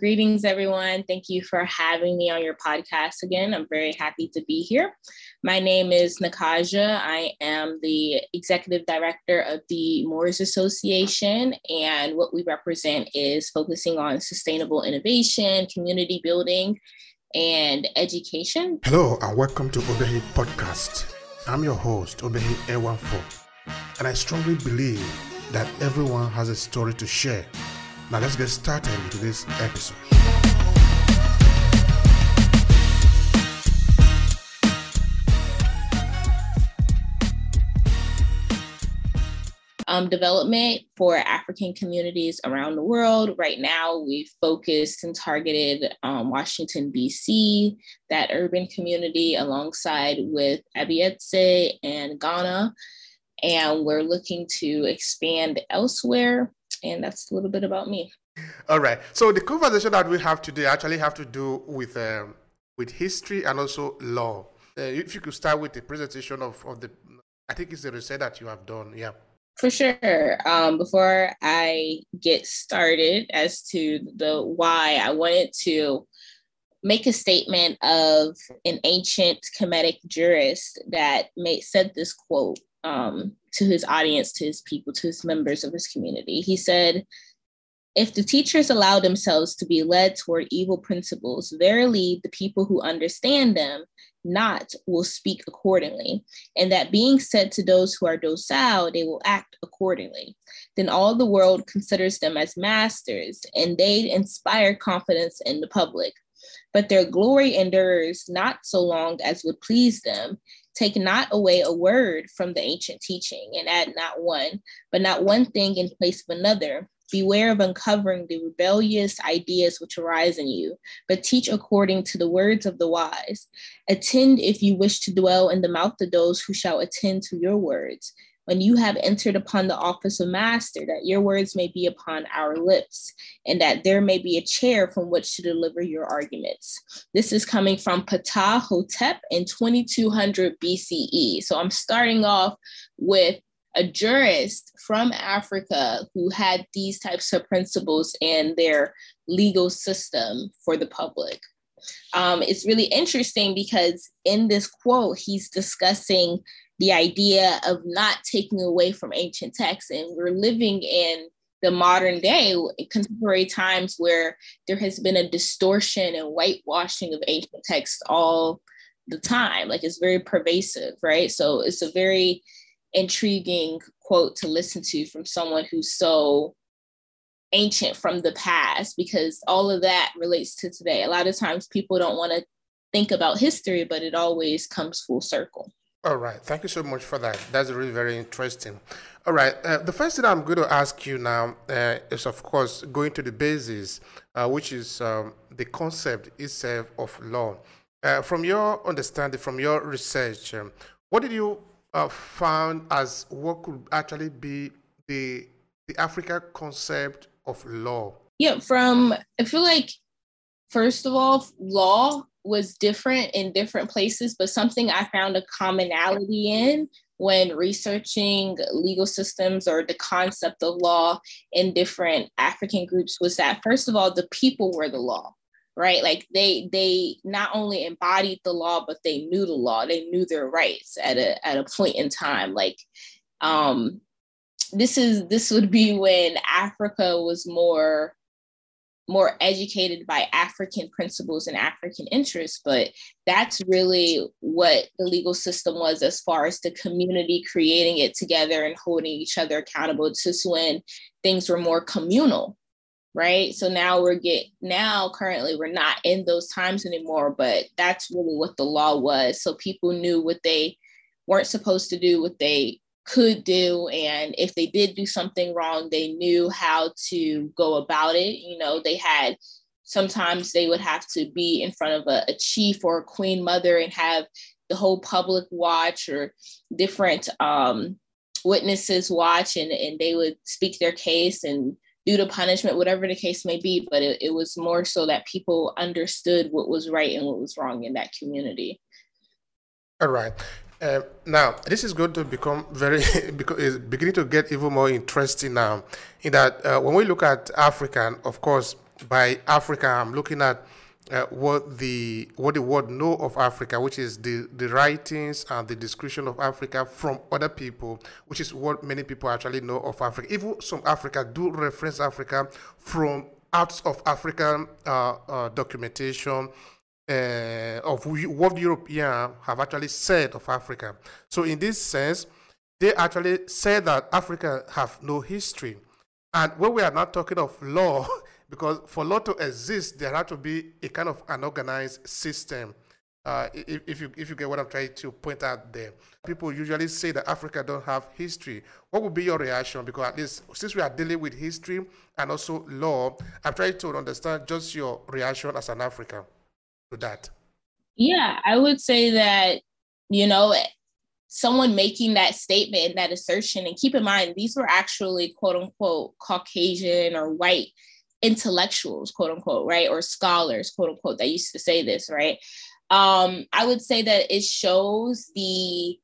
Greetings, everyone. Thank you for having me on your podcast again. I'm very happy to be here. My name is Nakaja. I am the executive director of the Moors Association, and what we represent is focusing on sustainable innovation, community building, and education. Hello, and welcome to Obehi Podcast. I'm your host, Obehi Ewanfo, and I strongly believe that everyone has a story to share now let's get started with this episode. Um, development for African communities around the world. Right now, we've focused and targeted um, Washington, D.C., that urban community, alongside with Abietse and Ghana. And we're looking to expand elsewhere and that's a little bit about me. All right. So the conversation that we have today actually have to do with um, with history and also law. Uh, if you could start with the presentation of, of the, I think it's the research that you have done. Yeah. For sure. Um, before I get started as to the why, I wanted to make a statement of an ancient Kemetic jurist that made said this quote um, to his audience, to his people, to his members of his community. He said, if the teachers allow themselves to be led toward evil principles, verily the people who understand them not will speak accordingly, and that being said to those who are docile, they will act accordingly. Then all the world considers them as masters, and they inspire confidence in the public. But their glory endures not so long as would please them, Take not away a word from the ancient teaching, and add not one, but not one thing in place of another. Beware of uncovering the rebellious ideas which arise in you, but teach according to the words of the wise. Attend if you wish to dwell in the mouth of those who shall attend to your words when you have entered upon the office of master, that your words may be upon our lips, and that there may be a chair from which to deliver your arguments. This is coming from Ptah Hotep in 2200 BCE. So I'm starting off with a jurist from Africa who had these types of principles in their legal system for the public. Um, it's really interesting because in this quote, he's discussing the idea of not taking away from ancient texts. And we're living in the modern day, contemporary times where there has been a distortion and whitewashing of ancient texts all the time. Like it's very pervasive, right? So it's a very intriguing quote to listen to from someone who's so ancient from the past because all of that relates to today. A lot of times people don't want to think about history, but it always comes full circle. All right. Thank you so much for that. That's really very interesting. All right. Uh, the first thing I'm going to ask you now uh, is, of course, going to the basis, uh, which is um, the concept itself of law. Uh, from your understanding, from your research, um, what did you uh, found as what could actually be the the Africa concept of law? Yeah, from I feel like first of all, law was different in different places, but something I found a commonality in when researching legal systems or the concept of law in different African groups was that first of all, the people were the law, right? Like they they not only embodied the law, but they knew the law. They knew their rights at a at a point in time. Like um this is this would be when Africa was more more educated by African principles and African interests, but that's really what the legal system was as far as the community creating it together and holding each other accountable. Just when things were more communal, right? So now we're get now currently we're not in those times anymore, but that's really what the law was. So people knew what they weren't supposed to do, what they could do and if they did do something wrong they knew how to go about it you know they had sometimes they would have to be in front of a, a chief or a queen mother and have the whole public watch or different um, witnesses watch and, and they would speak their case and do the punishment whatever the case may be but it, it was more so that people understood what was right and what was wrong in that community. All right uh, now, this is going to become very, because it's beginning to get even more interesting now. In that, uh, when we look at Africa, of course, by Africa, I'm looking at uh, what the what the world know of Africa, which is the the writings and the description of Africa from other people, which is what many people actually know of Africa. Even some Africa do reference Africa from out of African uh, uh, documentation uh, of what Europeans have actually said of Africa. So in this sense, they actually say that Africa have no history. And when we are not talking of law, because for law to exist, there has to be a kind of an organized system. Uh, if, if, you if you get what I'm trying to point out there, people usually say that Africa don't have history. What would be your reaction? Because at least since we are dealing with history and also law, I'm trying to understand just your reaction as an African to that. Yeah, I would say that you know someone making that statement, and that assertion, and keep in mind these were actually quote unquote Caucasian or white intellectuals, quote unquote, right? Or scholars, quote unquote, that used to say this, right? Um, I would say that it shows the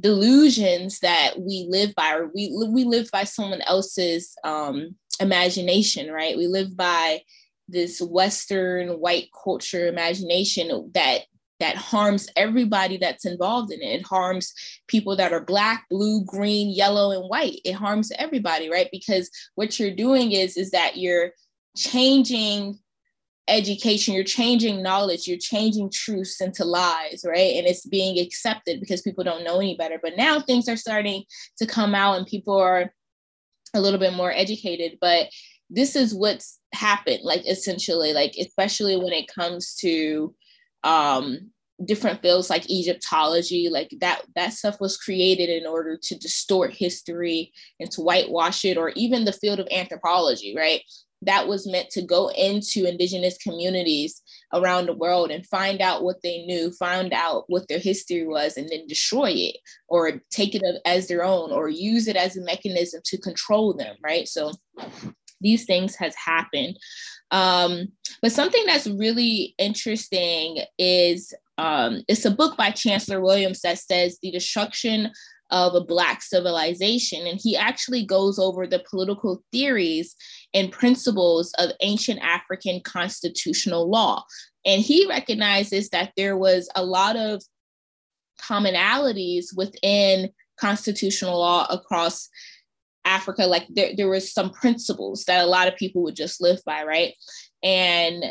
delusions that we live by, or we we live by someone else's um, imagination, right? We live by this Western white culture imagination that that harms everybody that's involved in it. It harms people that are black, blue, green, yellow, and white. It harms everybody, right? Because what you're doing is is that you're changing education, you're changing knowledge, you're changing truths into lies, right? And it's being accepted because people don't know any better. But now things are starting to come out and people are a little bit more educated. But this is what's happened, like essentially, like especially when it comes to um different fields like egyptology like that that stuff was created in order to distort history and to whitewash it or even the field of anthropology right? That was meant to go into indigenous communities around the world and find out what they knew find out what their history was and then destroy it or take it as their own or use it as a mechanism to control them right? So these things has happened um, but something that's really interesting is um, it's a book by Chancellor Williams that says the destruction of a Black civilization. And he actually goes over the political theories and principles of ancient African constitutional law. And he recognizes that there was a lot of commonalities within constitutional law across Africa. Like there, there was some principles that a lot of people would just live by, right? And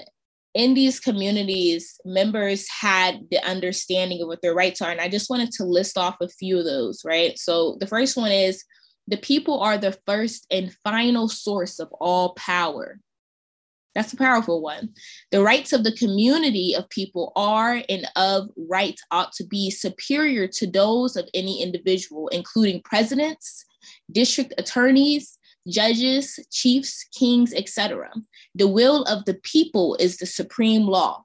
in these communities, members had the understanding of what their rights are. And I just wanted to list off a few of those, right? So the first one is the people are the first and final source of all power. That's a powerful one. The rights of the community of people are and of rights ought to be superior to those of any individual, including presidents, district attorneys, judges, chiefs, kings, etc. The will of the people is the supreme law.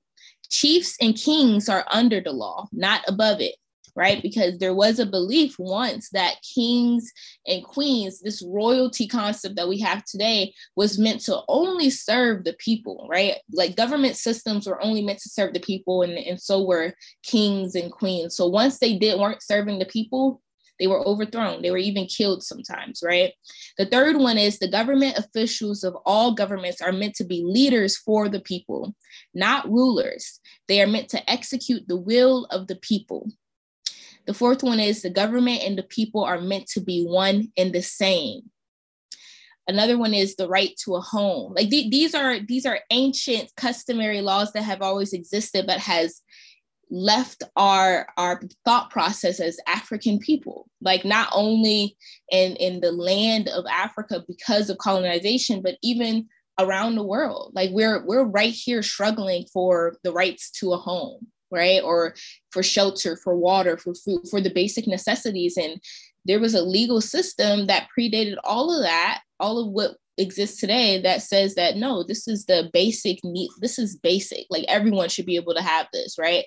Chiefs and kings are under the law, not above it, right? Because there was a belief once that kings and queens, this royalty concept that we have today, was meant to only serve the people, right? Like government systems were only meant to serve the people, and, and so were kings and queens. So once they did weren't serving the people, they were overthrown. They were even killed sometimes, right? The third one is the government officials of all governments are meant to be leaders for the people, not rulers. They are meant to execute the will of the people. The fourth one is the government and the people are meant to be one and the same. Another one is the right to a home. Like th- these are these are ancient customary laws that have always existed, but has left our our thought process as african people. Like not only in in the land of africa because of colonization but even around the world. Like we're we're right here struggling for the rights to a home right? Or for shelter for water for food for the basic necessities. And there was a legal system that predated all of that all of what exists today that says that no this is the basic need this is basic. Like everyone should be able to have this right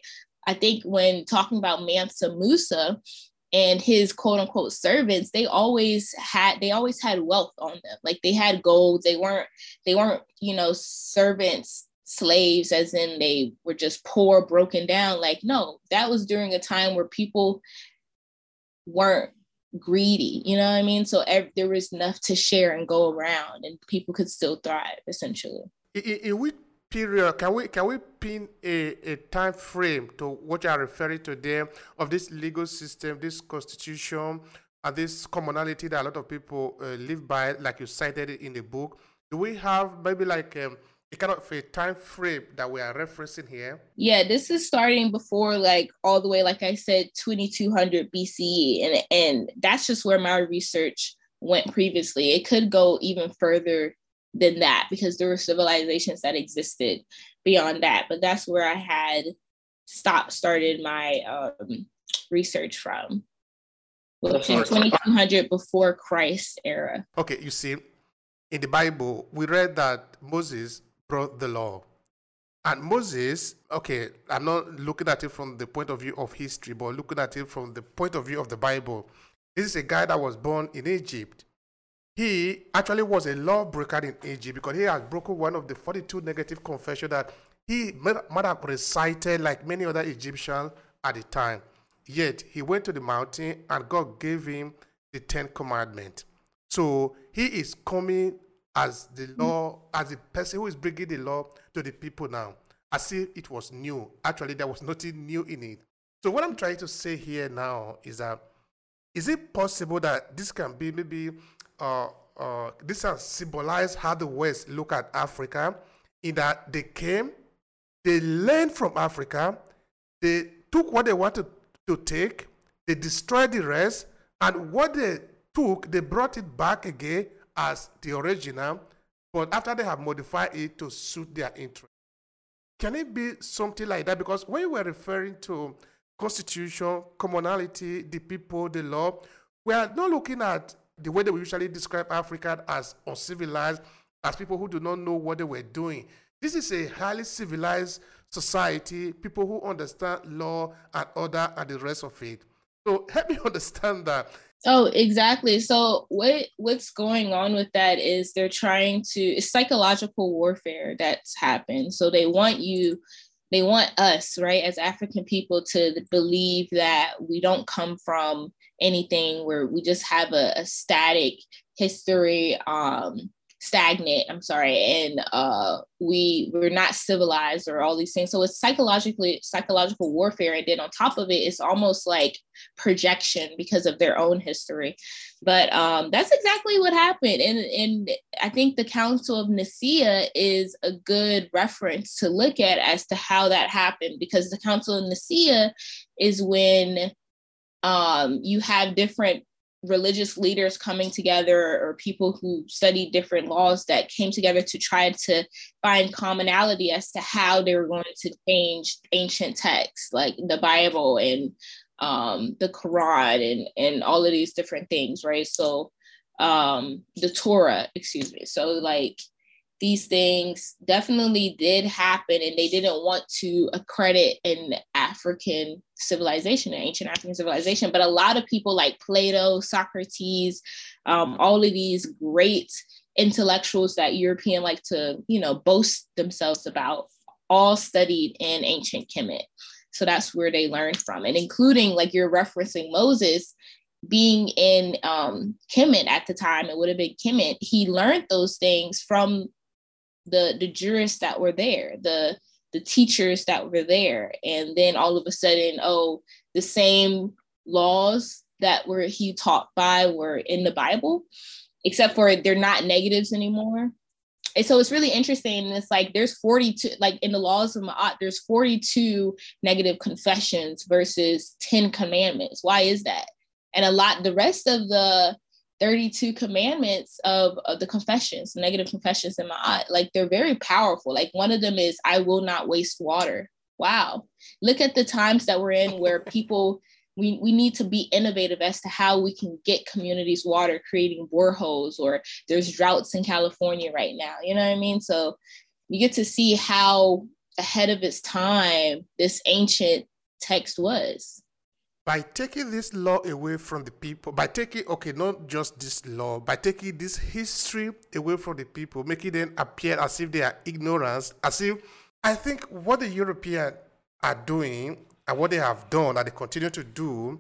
I think when talking about Mansa Musa and his quote unquote servants, they always had they always had wealth on them. Like they had gold. They weren't they weren't you know servants slaves as in they were just poor broken down like no that was during a time where people weren't greedy you know what i mean so ev- there was enough to share and go around and people could still thrive essentially in which period can we can we pin a, a time frame to what you are referring to there of this legal system, this constitution, and this commonality that a lot of people uh, live by, like you cited in the book? Do we have maybe like um, a kind of a time frame that we are referencing here? Yeah, this is starting before like all the way, like I said, 2200 BCE, and and that's just where my research went previously. It could go even further than that because there were civilizations that existed beyond that, but that's where I had stopped started my um, research from. Which is 2200 before Christ era. Okay, you see, in the Bible, we read that Moses brought the law. And Moses, okay, I'm not looking at it from the point of view of history, but looking at it from the point of view of the Bible. This is a guy that was born in Egypt. He actually was a lawbreaker in Egypt because he had broken one of the 42 negative confessions that he might have recited like many other Egyptians at the time. Yet he went to the mountain and God gave him the Ten Commandments. So he is coming as the law, as the person who is bringing the law to the people now, as if it was new. Actually, there was nothing new in it. So what I'm trying to say here now is that is it possible that this can be maybe uh, uh, this has symbolized how the West look at Africa in that they came, they learned from Africa, they took what they wanted to take, they destroyed the rest, and what they took, they brought it back again as the original, but after they have modified it to suit their interest. Can it be something like that? Because when you were referring to constitution, commonality, the people, the law, we are not looking at the way that we usually describe Africa as uncivilized, as people who do not know what they were doing. This is a highly civilized society, people who understand law and order and the rest of it. So help me understand that Oh, exactly. So what what's going on with that is they're trying to it's psychological warfare that's happened. So they want you they want us, right, as African people to believe that we don't come from anything where we just have a, a static history um stagnant i'm sorry and uh we we're not civilized or all these things. So it's psychologically psychological warfare. And then on top of it it's almost like projection because of their own history. But um that's exactly what happened. And and i think the council of nicaea is a good reference to look at as to how that happened because the council of nicaea is when um you have different religious leaders coming together or people who studied different laws that came together to try to find commonality as to how they were going to change ancient texts like the Bible and um, the Quran and, and all of these different things, right? So um, the Torah, excuse me. So like these things definitely did happen and they didn't want to accredit an African civilization, an ancient African civilization. But a lot of people like Plato, Socrates, um, all of these great intellectuals that European like to, you know, boast themselves about, all studied in ancient Kemet. So that's where they learned from. And including like you're referencing Moses, being in um, Kemet at the time, it would have been Kemet, he learned those things from the the jurists that were there, the the teachers that were there, and then all of a sudden, oh, the same laws that were he taught by were in the Bible, except for they're not negatives anymore. And so it's really interesting. It's like there's 42, like in the laws of Ma'at, there's 42 negative confessions versus 10 commandments. Why is that? And a lot, the rest of the 32 commandments of, of the confessions, negative confessions in Ma'at. like they're very powerful. Like one of them is I will not waste water. Wow. Look at the times that we're in where people we, we need to be innovative as to how we can get communities water, creating boreholes, or there's droughts in California right now. You know what I mean? So you get to see how ahead of its time this ancient text was by taking this law away from the people, by taking, okay, not just this law, by taking this history away from the people, making them appear as if they are ignorant, as if, I think what the Europeans are doing and what they have done and they continue to do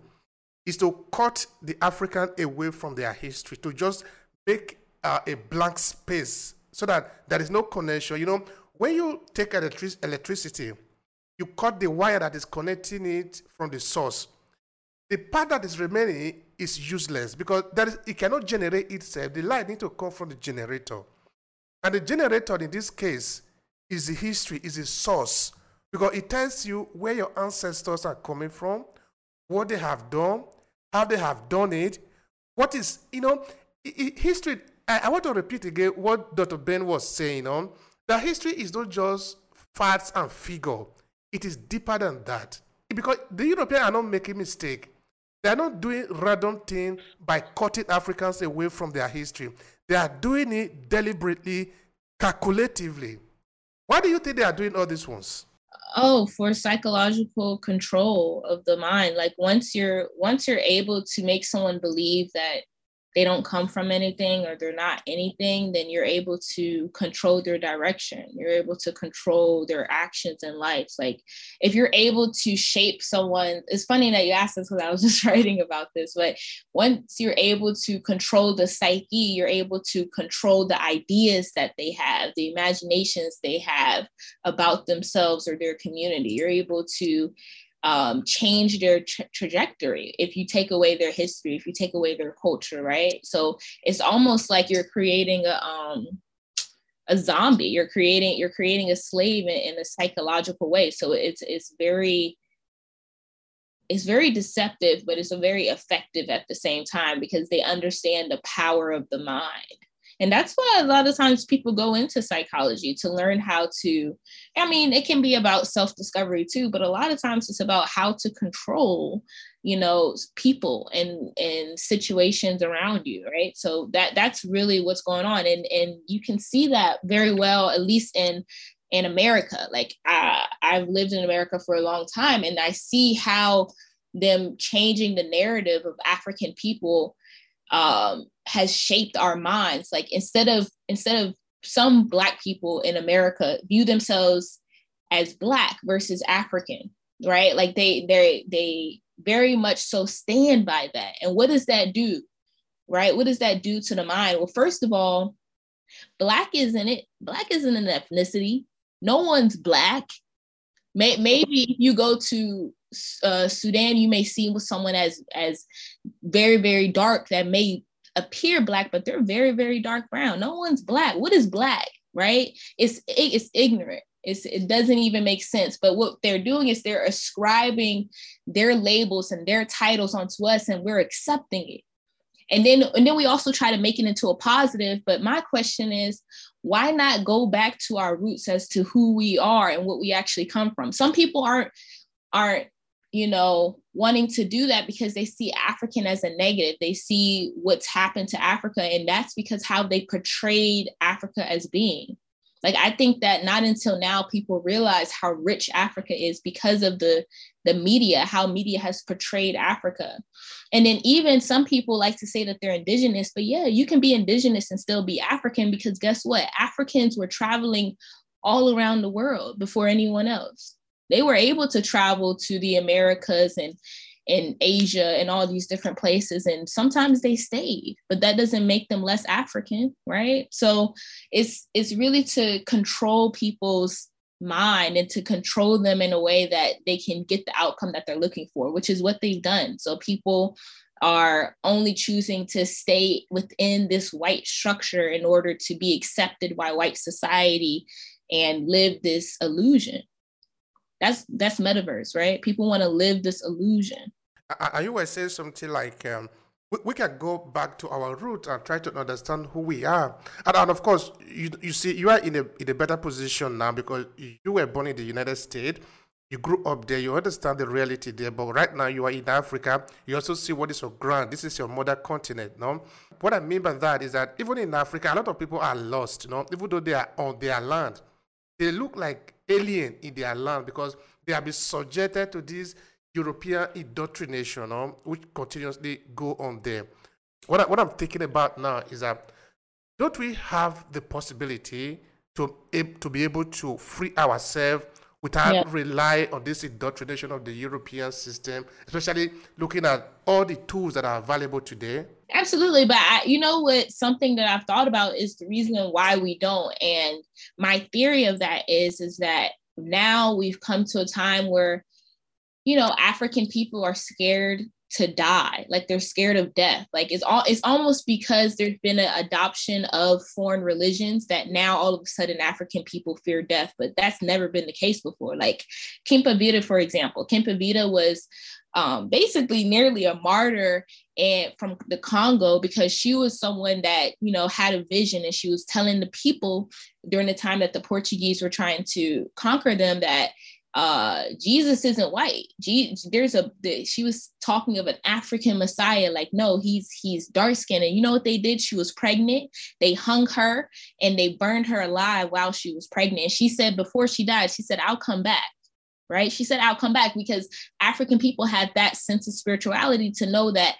is to cut the African away from their history, to just make uh, a blank space so that there is no connection. You know, when you take electric- electricity, you cut the wire that is connecting it from the source. The part that is remaining is useless because that is, it cannot generate itself. The light needs to come from the generator. And the generator in this case is the history, is the source because it tells you where your ancestors are coming from, what they have done, how they have done it, what is, you know, history. I, I want to repeat again what Dr. Ben was saying on that history is not just facts and figure, it is deeper than that. Because the Europeans are not making mistake. They are not doing random thing by cutting Africans away from their history. They are doing it deliberately, calculatively. Why do you think they are doing all these ones? oh for psychological control of the mind like once you're once you're able to make someone believe that they don't come from anything or they're not anything, then you're able to control their direction. You're able to control their actions in life. Like if you're able to shape someone, it's funny that you asked this because I was just writing about this, but once you're able to control the psyche, you're able to control the ideas that they have, the imaginations they have about themselves or their community. You're able to um, change their tra- trajectory if you take away their history, if you take away their culture, right? So it's almost like you're creating a um, a zombie. You're creating you're creating a slave in, in a psychological way. So it's it's very it's very deceptive, but it's very effective at the same time because they understand the power of the mind. And that's why a lot of times people go into psychology to learn how to, I mean, it can be about self discovery too, but a lot of times it's about how to control, you know, people and, and situations around you, right? So that that's really what's going on. And, and you can see that very well, at least in in America. Like I, I've lived in America for a long time and I see how them changing the narrative of African people um, has shaped our minds. Like instead of instead of some black people in America view themselves as black versus African, right? Like they they they very much so stand by that. And what does that do? Right? What does that do to the mind? Well, first of all, black isn't it. Black isn't an ethnicity. No one's black. May, maybe you go to uh, Sudan, you may see someone as as very very dark that may appear black, but they're very very dark brown. No one's black. What is black? Right? It's it's ignorant. It's, it doesn't even make sense. But what they're doing is they're ascribing their labels and their titles onto us, and we're accepting it. And then and then we also try to make it into a positive. But my question is, why not go back to our roots as to who we are and what we actually come from? Some people aren't aren't you know, wanting to do that because they see African as a negative. They see what's happened to Africa, and that's because how they portrayed Africa as being. Like I think that not until now people realize how rich Africa is because of the the media, how media has portrayed Africa. And then even some people like to say that they're indigenous, but yeah, you can be indigenous and still be African because guess what? Africans were traveling all around the world before anyone else they were able to travel to the Americas and in Asia and all these different places. And sometimes they stayed, but that doesn't make them less African, right? So it's it's really to control people's mind and to control them in a way that they can get the outcome that they're looking for, which is what they've done. So people are only choosing to stay within this white structure in order to be accepted by white society and live this illusion that's that's metaverse, right? People want to live this illusion. Are you were saying something like um, we, we, can go back to our root and try to understand who we are, and, and of course, you you see you are in a in a better position now because you were born in the United States. You grew up there, you understand the reality there, but right now you are in Africa. You also see what is your ground. This is your mother continent, no? What I mean by that is that even in Africa, a lot of people are lost, you know, even though they are on their land. They look like alien in their land because they have been subjected to this European indoctrination um, which continuously go on there. What, I, what I'm thinking about now is that don't we have the possibility to, to be able to free ourselves without yeah. rely on this indoctrination of the European system, especially looking at all the tools that are available today? Absolutely, but I, you know what? Something that I've thought about is the reason why we don't. And my theory of that is is that now we've come to a time where, you know, African people are scared to die like they're scared of death like it's all it's almost because there's been an adoption of foreign religions that now all of a sudden african people fear death but that's never been the case before like Kimpa Vita for example Kimpa Vita was um, basically nearly a martyr and from the Congo because she was someone that you know had a vision and she was telling the people during the time that the Portuguese were trying to conquer them that uh, Jesus isn't white. Je- there's a the, she was talking of an African Messiah. Like, no, he's he's dark skinned. And you know what they did? She was pregnant. They hung her and they burned her alive while she was pregnant. She said before she died, she said, "I'll come back." Right? She said, "I'll come back," because African people had that sense of spirituality to know that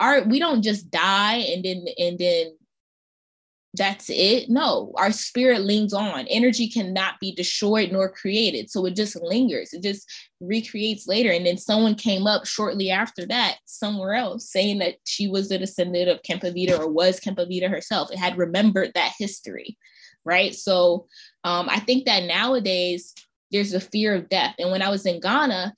our we don't just die and then and then that's it. No, our spirit lings on. Energy cannot be destroyed nor created. So it just lingers. It just recreates later. And then someone came up shortly after that, somewhere else, saying that she was the descendant of Kimpa Vita or was Kimpa Vita herself. It had remembered that history. Right. So um, I think that nowadays there's a fear of death. And when I was in Ghana,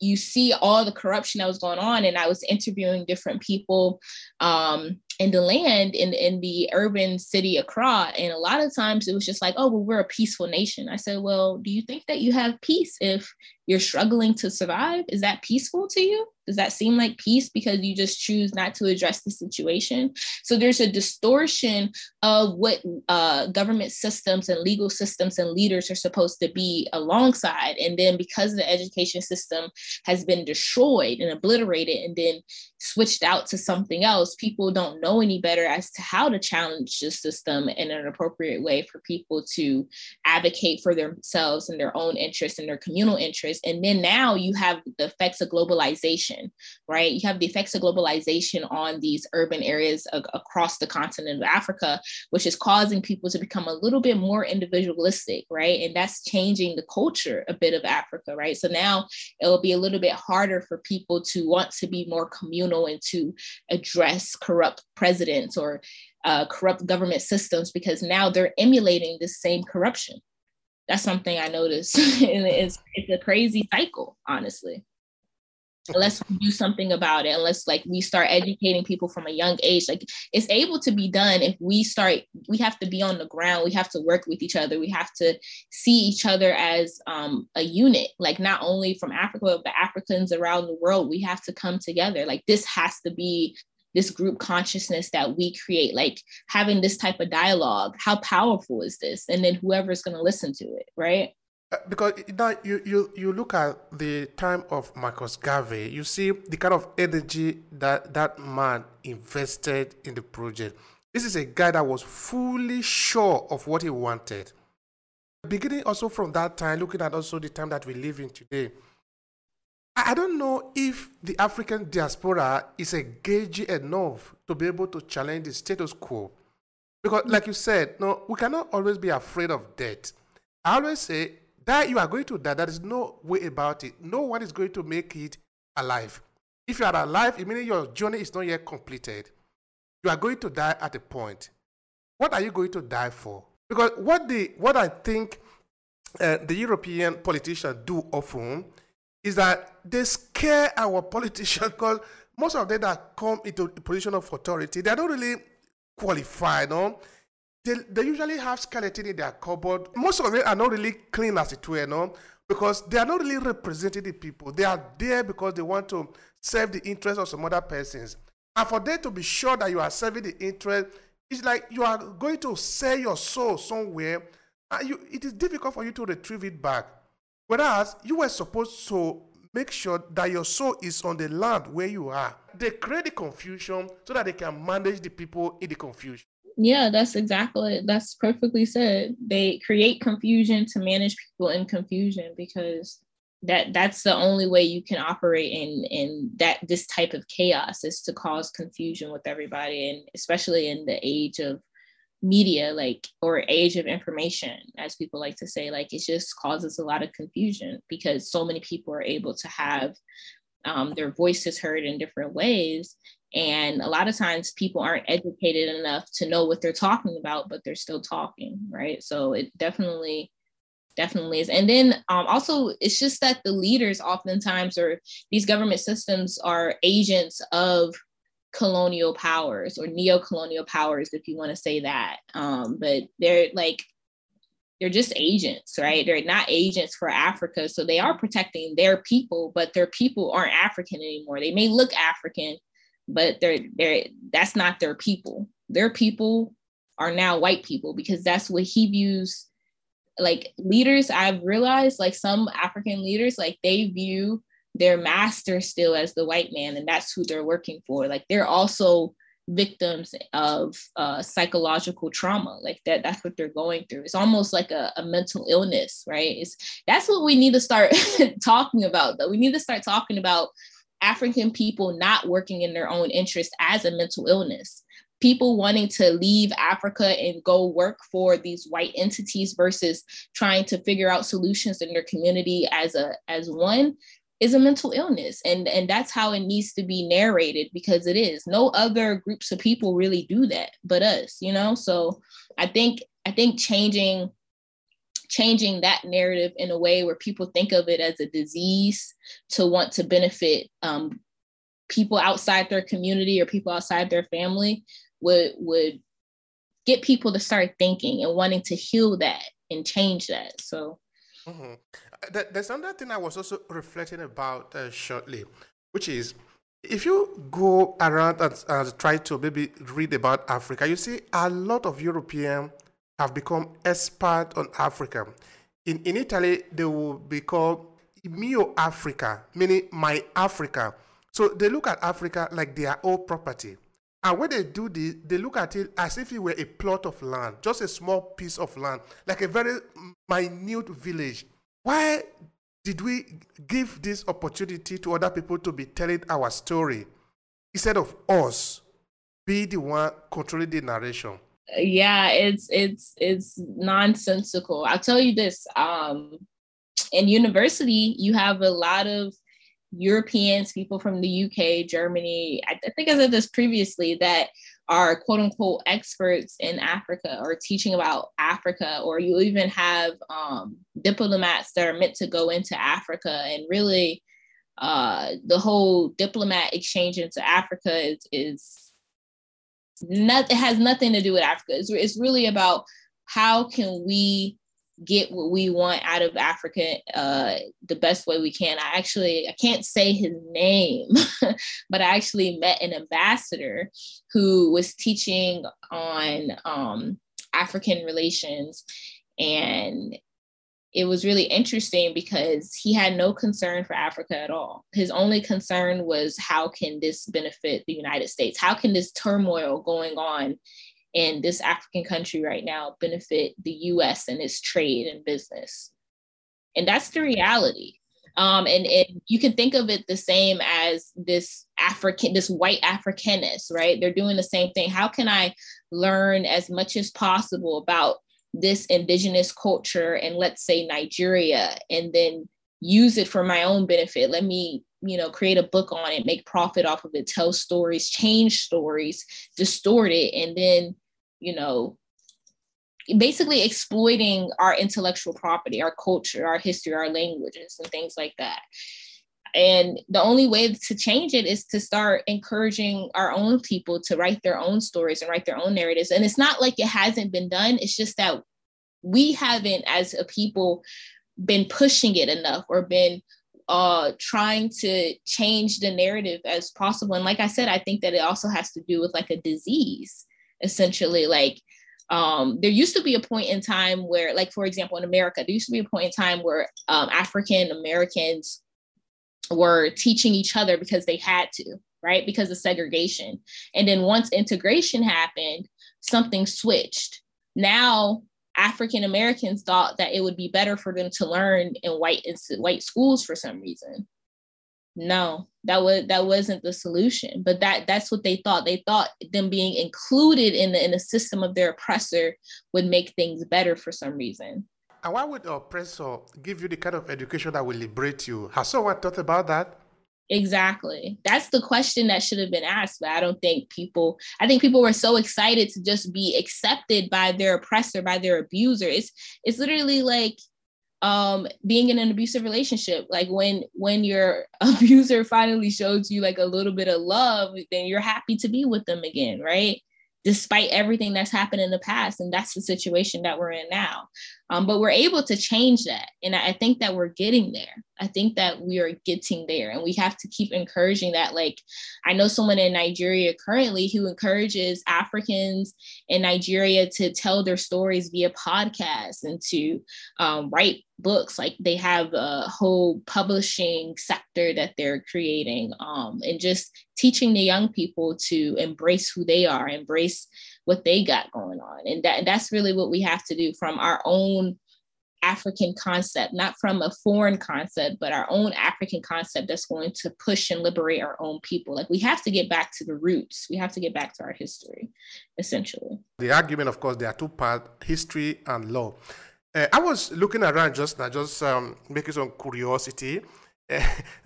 you see all the corruption that was going on and i was interviewing different people um, in the land in, in the urban city Accra. And a lot of times it was just like, oh, well, we're a peaceful nation. I said, well, do you think that you have peace if you're struggling to survive? Is that peaceful to you? Does that seem like peace because you just choose not to address the situation? So there's a distortion of what uh, government systems and legal systems and leaders are supposed to be alongside. And then because the education system has been destroyed and obliterated and then switched out to something else, people don't know any better as to how to challenge the system in an appropriate way for people to advocate for themselves and their own interests and their communal interests. And then now you have the effects of globalization, right? You have the effects of globalization on these urban areas across the continent of Africa, which is causing people to become a little bit more individualistic, right? And that's changing the culture a bit of Africa, right? So now it'll be a little bit harder for people to want to be more communal and to address corrupt presidents or uh, corrupt government systems because now they're emulating the same corruption. That's something I noticed. it's, it's a crazy cycle, honestly unless we do something about it unless like we start educating people from a young age like it's able to be done if we start we have to be on the ground we have to work with each other we have to see each other as um, a unit like not only from africa but africans around the world we have to come together like this has to be this group consciousness that we create like having this type of dialogue how powerful is this? And then whoever's going to listen to it right Uh, because now you, you, you look at the time of Marcus Garvey, you see the kind of energy that that man invested in the project. This is a guy that was fully sure of what he wanted. Beginning also from that time, looking at also the time that we live in today, I don't know if the African diaspora is engaged enough to be able to challenge the status quo. Because, like you said, no, we cannot always be afraid of death. I always say that you are going to die. There is no way about it. No one is going to make it alive. If you are alive, it means your journey is not yet completed. You are going to die at a point. What are you going to die for? Because what the what I think uh, the European politicians do often is that they scare our politicians because most of them that come into a position of authority, they are not really qualified. No? They, they usually have skeleton in their cupboard. Most of them are not really clean as it were, no? Because they are not really representing the people. They are there because they want to serve the interest of some other persons. And for them to be sure that you are serving the interest, it's like you are going to sell your soul somewhere, and you, it is difficult for you to retrieve it back. Whereas you were supposed to make sure that your soul is on the land where you are. They create the confusion so that they can manage the people in the confusion. Yeah, that's exactly that's perfectly said. They create confusion to manage people in confusion because that that's the only way you can operate in in that this type of chaos is to cause confusion with everybody and especially in the age of media like or age of information as people like to say like it just causes a lot of confusion because so many people are able to have um, their voices heard in different ways. And a lot of times people aren't educated enough to know what they're talking about but they're still talking right? So it definitely definitely is. And then um, also it's just that the leaders oftentimes or these government systems are agents of colonial powers or neo-colonial powers if you want to say that. Um, but they're like they're just agents right? They're not agents for africa so they are protecting their people but their people aren't african anymore. They may look african but they're they're that's not their people. Their people are now white people because that's what he views like leaders i've realized like some african leaders like they view their master still as the white man and that's who they're working for. Like they're also victims of uh, psychological trauma like that that's what they're going through. It's almost like a, a mental illness right? It's that's what we need to start talking about though. We need to start talking about african people not working in their own interest as a mental illness. People wanting to leave Africa and go work for these white entities versus trying to figure out solutions in their community as a as one is a mental illness and and that's how it needs to be narrated because it is. No other groups of people really do that but us you know? So i think i think changing changing that narrative in a way where people think of it as a disease to want to benefit um, people outside their community or people outside their family would would get people to start thinking and wanting to heal that and change that. So mm-hmm. There's another thing I was also reflecting about uh, shortly, which is if you go around and, and try to maybe read about Africa, you see a lot of Europeans have become expert on Africa. In, in Italy, they will be called Mio Africa, meaning my Africa. So they look at Africa like their own property. And when they do this, they look at it as if it were a plot of land, just a small piece of land, like a very minute village. Why did we give this opportunity to other people to be telling our story instead of us be the one controlling the narration? Yeah, it's it's it's nonsensical. I'll tell you this. Um, in university, you have a lot of Europeans, people from the UK, Germany. I, think I said this previously that are quote unquote experts in Africa or teaching about Africa, or you even have um, diplomats that are meant to go into Africa and really uh, the whole diplomat exchange into Africa is, is not, it has nothing to do with Africa. It's, it's really about how can we get what we want out of Africa uh, the best way we can. I actually I can't say his name, but I actually met an ambassador who was teaching on um, African relations, and it was really interesting because he had no concern for Africa at all. His only concern was how can this benefit the United States? How can this turmoil going on in this African country right now benefit the US and its trade and business. And that's the reality. Um, and, and you can think of it the same as this African, this white Africanist, right? They're doing the same thing. How can I learn as much as possible about this indigenous culture and let's say Nigeria, and then use it for my own benefit? Let me you know create a book on it make profit off of it tell stories change stories distort it and then you know, basically exploiting our intellectual property, our culture, our history, our languages, and things like that. And the only way to change it is to start encouraging our own people to write their own stories and write their own narratives. And it's not like it hasn't been done, it's just that we haven't, as a people, been pushing it enough or been uh, trying to change the narrative as possible. And like I said, I think that it also has to do with like a disease essentially like um, there used to be a point in time where like for example in america there used to be a point in time where um, african americans were teaching each other because they had to right? Because of segregation. And then once integration happened something switched. Now african americans thought that it would be better for them to learn in white in white schools for some reason. No that was that wasn't the solution but that that's what they thought they thought them being included in the in the system of their oppressor would make things better for some reason and why would the oppressor give you the kind of education that will liberate you has someone thought about that Exactly. That's the question that should have been asked, but I don't think people I think people were so excited to just be accepted by their oppressor, by their abuser. It's it's literally like um being in an abusive relationship like when when your abuser finally shows you like a little bit of love then you're happy to be with them again right? Despite everything that's happened in the past and that's the situation that we're in now um, but we're able to change that. And I, think that we're getting there. I think that we are getting there. And we have to keep encouraging that. Like i know someone in nigeria currently who encourages africans in nigeria to tell their stories via podcasts and to um, write books. Like they have a whole publishing sector that they're creating um, and just teaching the young people to embrace who they are embrace what they got going on. And that, that's really what we have to do from our own african concept not from a foreign concept but our own african concept that's going to push and liberate our own people. Like we have to get back to the roots. We have to get back to our history essentially. The argument of course there are two parts history and law. Uh, I was looking around just now, just um, making some curiosity, uh,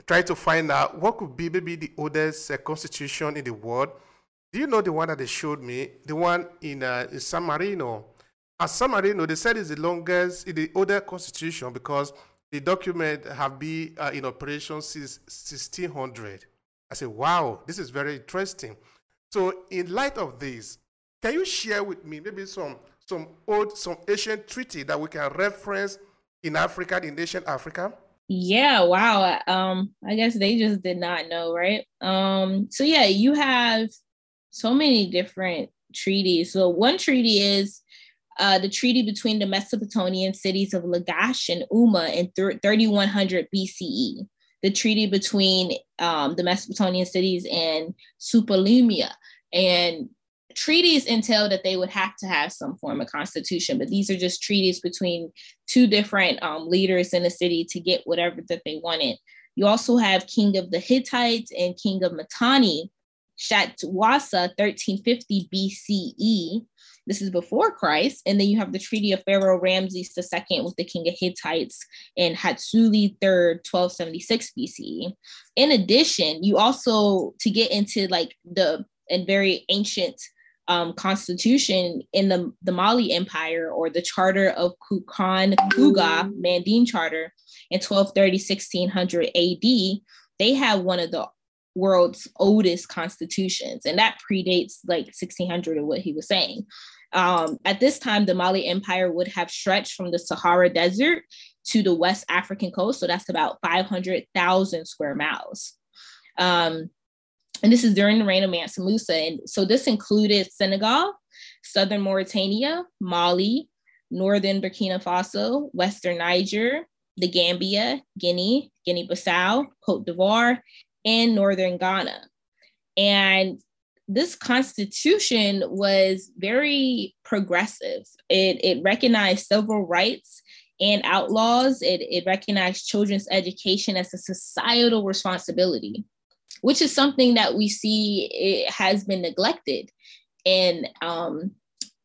to find out what could be maybe the oldest uh, constitution in the world. Do you know the one that they showed me? The one in, uh, in San Marino. At San Marino, they said it's the longest, the older constitution because the document have been uh, in operation since 1600. I said, wow, this is very interesting. So, in light of this, can you share with me maybe some some old, some ancient treaty that we can reference in Africa, in ancient Africa? Yeah, wow. Um, I guess they just did not know, right? Um, so yeah, you have so many different treaties. So one treaty is uh, the treaty between the Mesopotamian cities of Lagash and Umma in 3100 BCE. The treaty between um, the Mesopotamian cities and Suppiluliuma and treaties entail that they would have to have some form of constitution, but these are just treaties between two different um, leaders in the city to get whatever that they wanted. You also have King of the Hittites and King of Mitanni, Shattiwaza, 1350 BCE. This is before Christ. And then you have the Treaty of Pharaoh Ramses II with the King of Hittites and Hattusili III, 1276 BCE. In addition, you also, to get into like the and very ancient um, constitution in the, the Mali Empire or the Charter of Kurukan Fuga, Manding Charter in 1230, 1600 AD, they have one of the world's oldest constitutions, and that predates like 1600 or what he was saying. Um, at this time, the Mali Empire would have stretched from the Sahara Desert to the West African coast, so that's about 500,000 square miles. Um, and this is during the reign of Mansa Musa. And so this included Senegal, southern Mauritania, Mali, northern Burkina Faso, western Niger, the Gambia, Guinea, Guinea Bissau, Cote d'Ivoire, and northern Ghana. And this constitution was very progressive. It, it recognized civil rights and outlaws. It, it recognized children's education as a societal responsibility which is something that we see it has been neglected in um,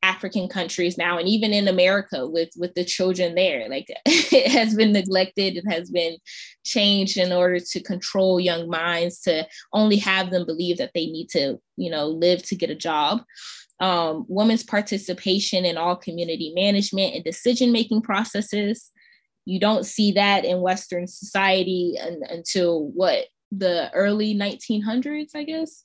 African countries now, and even in America with with the children there. Like it has been neglected, it has been changed in order to control young minds to only have them believe that they need to, you know, live to get a job. Um, women's participation in all community management and decision making processes. You don't see that in Western society un- until what the early 1900s, I guess,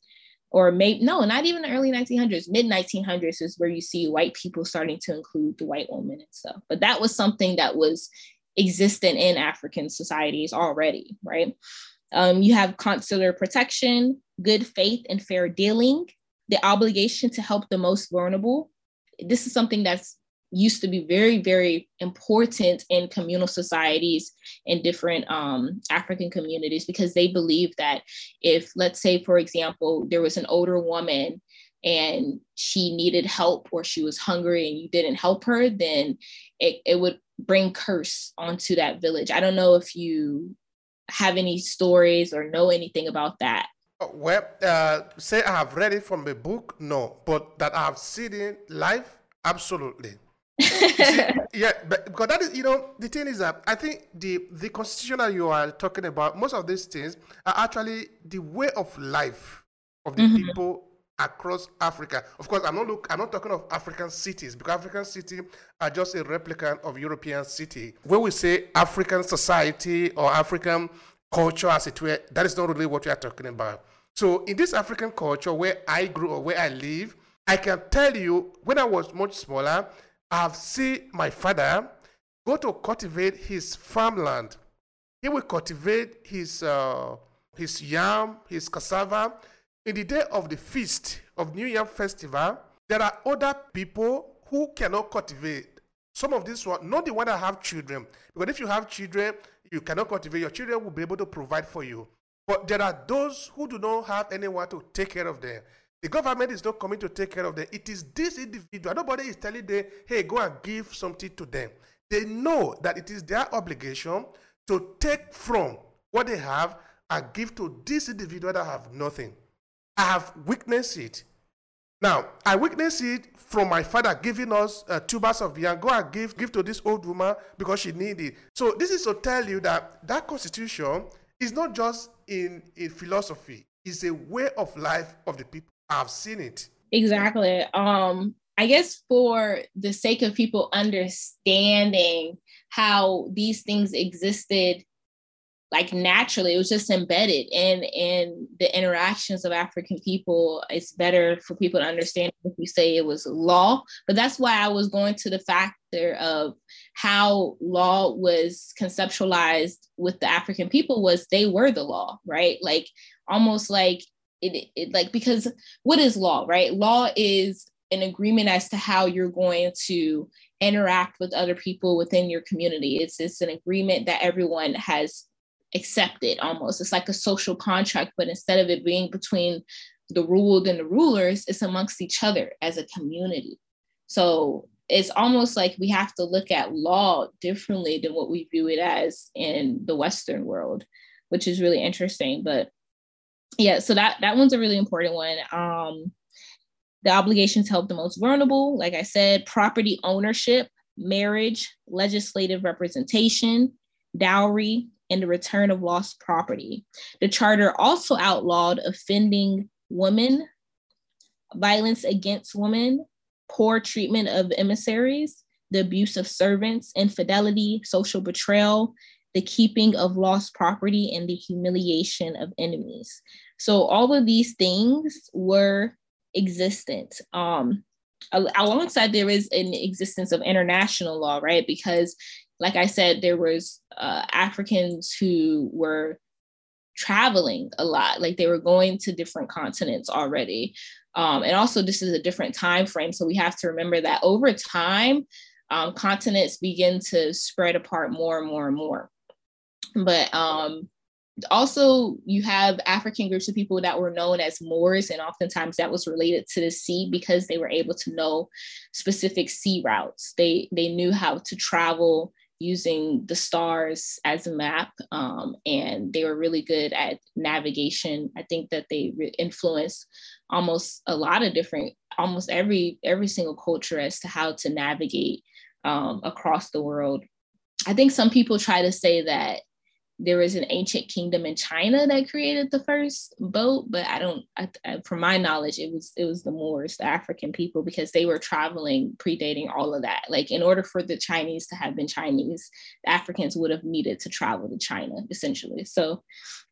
or maybe no, not even the early 1900s, mid 1900s is where you see white people starting to include the white woman and stuff. But that was something that was existent in African societies already, right? Um, you have consular protection, good faith and fair dealing, the obligation to help the most vulnerable. This is something that's used to be very, very important in communal societies in different um, African communities because they believe that if, let's say, for example, there was an older woman and she needed help or she was hungry and you didn't help her, then it, it would bring curse onto that village. I don't know if you have any stories or know anything about that. Oh, well, uh, say I have read it from a book, no, but that I have seen it live, absolutely. See, yeah, but because that is, you know, the thing is that I think the the constitution that you are talking about, most of these things are actually the way of life of the mm-hmm. people across Africa. Of course, I'm not look, I'm not talking of African cities because African cities are just a replica of European city. When we say African society or African culture, as it were, that is not really what we are talking about. So, in this African culture where I grew or where I live, I can tell you when I was much smaller, I've seen my father go to cultivate his farmland. He will cultivate his uh, his yam, his cassava, in the day of the feast of New Year festival, there are other people who cannot cultivate. Some of these one, not the one that have children, because if you have children, you cannot cultivate. Your children will be able to provide for you. But there are those who do not have anyone to take care of them. The government is not coming to take care of them. It is this individual. Nobody is telling them, hey, go and give something to them. They know that it is their obligation to take from what they have and give to this individual that have nothing. I have witnessed it. Now, I witnessed it from my father giving us uh, two bars of yam. Go and give, give to this old woman because she needed it. So this is to tell you that that constitution is not just in a philosophy. It's a way of life of the people. I've seen it. Exactly. Um, I guess for the sake of people understanding how these things existed like naturally it was just embedded in in the interactions of african people it's better for people to understand if we say it was law but that's why i was going to the factor of how law was conceptualized with the african people was they were the law right like almost like it, it like because what is law right law is an agreement as to how you're going to interact with other people within your community it's it's an agreement that everyone has accepted almost. It's like a social contract, but instead of it being between the ruled and the rulers, it's amongst each other as a community. So it's almost like we have to look at law differently than what we view it as in the Western world, which is really interesting. But yeah, so that that one's a really important one. Um, the obligations help the most vulnerable, like I said, property ownership, marriage, legislative representation, dowry, and the return of lost property. The charter also outlawed offending women, violence against women, poor treatment of emissaries, the abuse of servants, infidelity, social betrayal, the keeping of lost property, and the humiliation of enemies. So all of these things were existent. Um, alongside there is an existence of international law, right? Because like I said, there was uh, Africans who were traveling a lot, like they were going to different continents already. Um, and also, this is a different time frame, so we have to remember that over time, um, continents begin to spread apart more and more and more. But um, also, you have African groups of people that were known as Moors, and oftentimes that was related to the sea because they were able to know specific sea routes. They they knew how to travel using the stars as a map um, and they were really good at navigation i think that they re- influenced almost a lot of different almost every every single culture as to how to navigate um, across the world i think some people try to say that there was an ancient kingdom in China that created the first boat, but I don't, I, I, from my knowledge, it was it was the Moors, the African people, because they were traveling predating all of that. Like in order for the Chinese to have been Chinese, Africans would have needed to travel to China essentially. So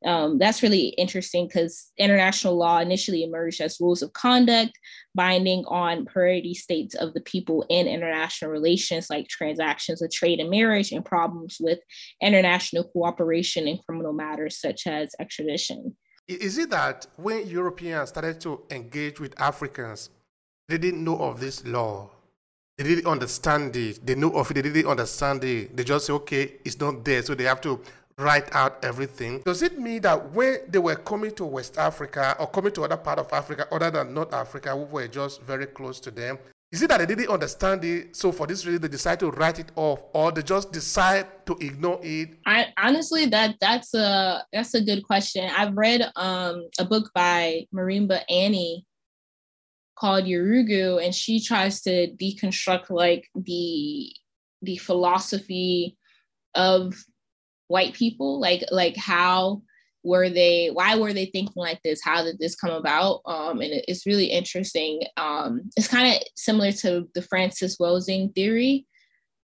um, that's really interesting because international law initially emerged as rules of conduct binding on priority states of the people in international relations like transactions of trade and marriage and problems with international cooperation in criminal matters such as extradition. Is it that when Europeans started to engage with Africans, they didn't know of this law? They didn't understand it. They knew of it. They didn't understand it. They just say, okay, it's not there. So they have to write out everything. Does it mean that when they were coming to West Africa or coming to other part of Africa other than North Africa, who were just very close to them, Is it that they didn't understand it, so for this reason they decide to write it off, or they just decide to ignore it? I honestly that that's a that's a good question. I've read um, a book by Marimba Ani called Yurugu, and she tries to deconstruct like the the philosophy of white people, like like how were they why were they thinking like this? How did this come about? Um, and it's really interesting. Um, it's kind of similar to the frances welsing theory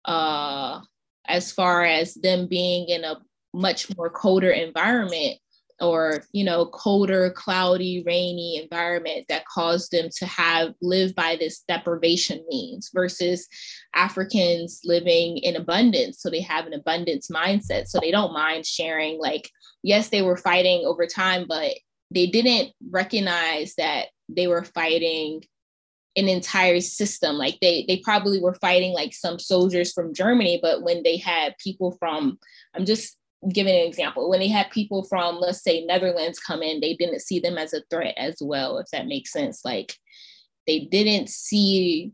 uh, as far as them being in a much more colder environment or you know colder cloudy rainy environment that caused them to have live by this deprivation means versus africans living in abundance. So they have an abundance mindset. So they don't mind sharing like yes they were fighting over time but they didn't recognize that they were fighting an entire system. Like they they probably were fighting like some soldiers from germany but when they had people from i'm just giving an example when they had people from let's say netherlands come in they didn't see them as a threat as well if that makes sense. Like they didn't see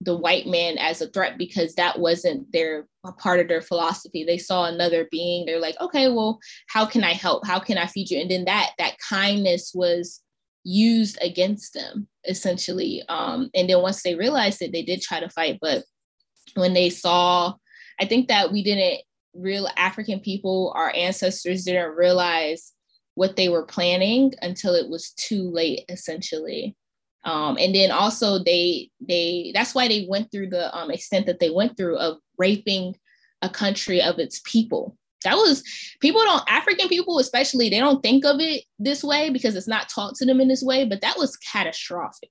the white man as a threat because that wasn't their part of their philosophy. They saw another being. They're like okay well how can i help? How can i feed you? And then that that kindness was used against them essentially. Um and then once they realized it they did try to fight. But when they saw i think that we didn't real African people, our ancestors didn't realize what they were planning until it was too late, essentially. Um, and then also they they that's why they went through the um, extent that they went through of raping a country of its people. That was people don't African people especially they don't think of it this way because it's not taught to them in this way, but that was catastrophic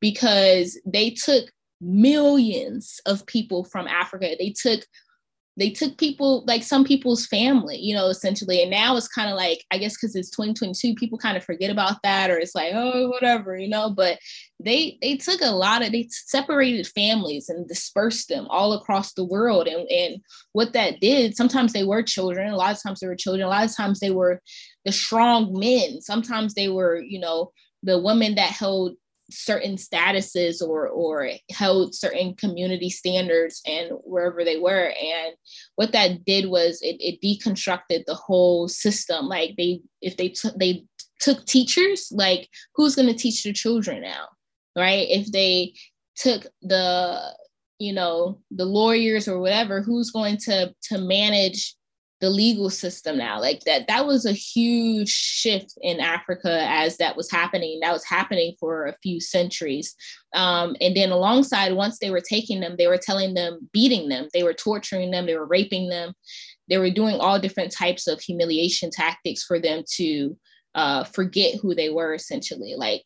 because they took millions of people from Africa. They took they took people like some people's family you know essentially and now it's kind of like i guess because it's 2022 people kind of forget about that or it's like oh whatever you know but they they took a lot of they separated families and dispersed them all across the world and and what that did sometimes they were children a lot of times they were children a lot of times they were the strong men sometimes they were you know the women that held certain statuses or or held certain community standards and wherever they were. And what that did was it, it deconstructed the whole system. Like they if they took they took teachers like who's going to teach the children now right? If they took the you know the lawyers or whatever who's going to to manage the legal system now. Like that that was a huge shift in africa as that was happening. That was happening for a few centuries. Um, and then alongside once they were taking them they were telling them beating them. They were torturing them. They were raping them. They were doing all different types of humiliation tactics for them to uh, forget who they were essentially. Like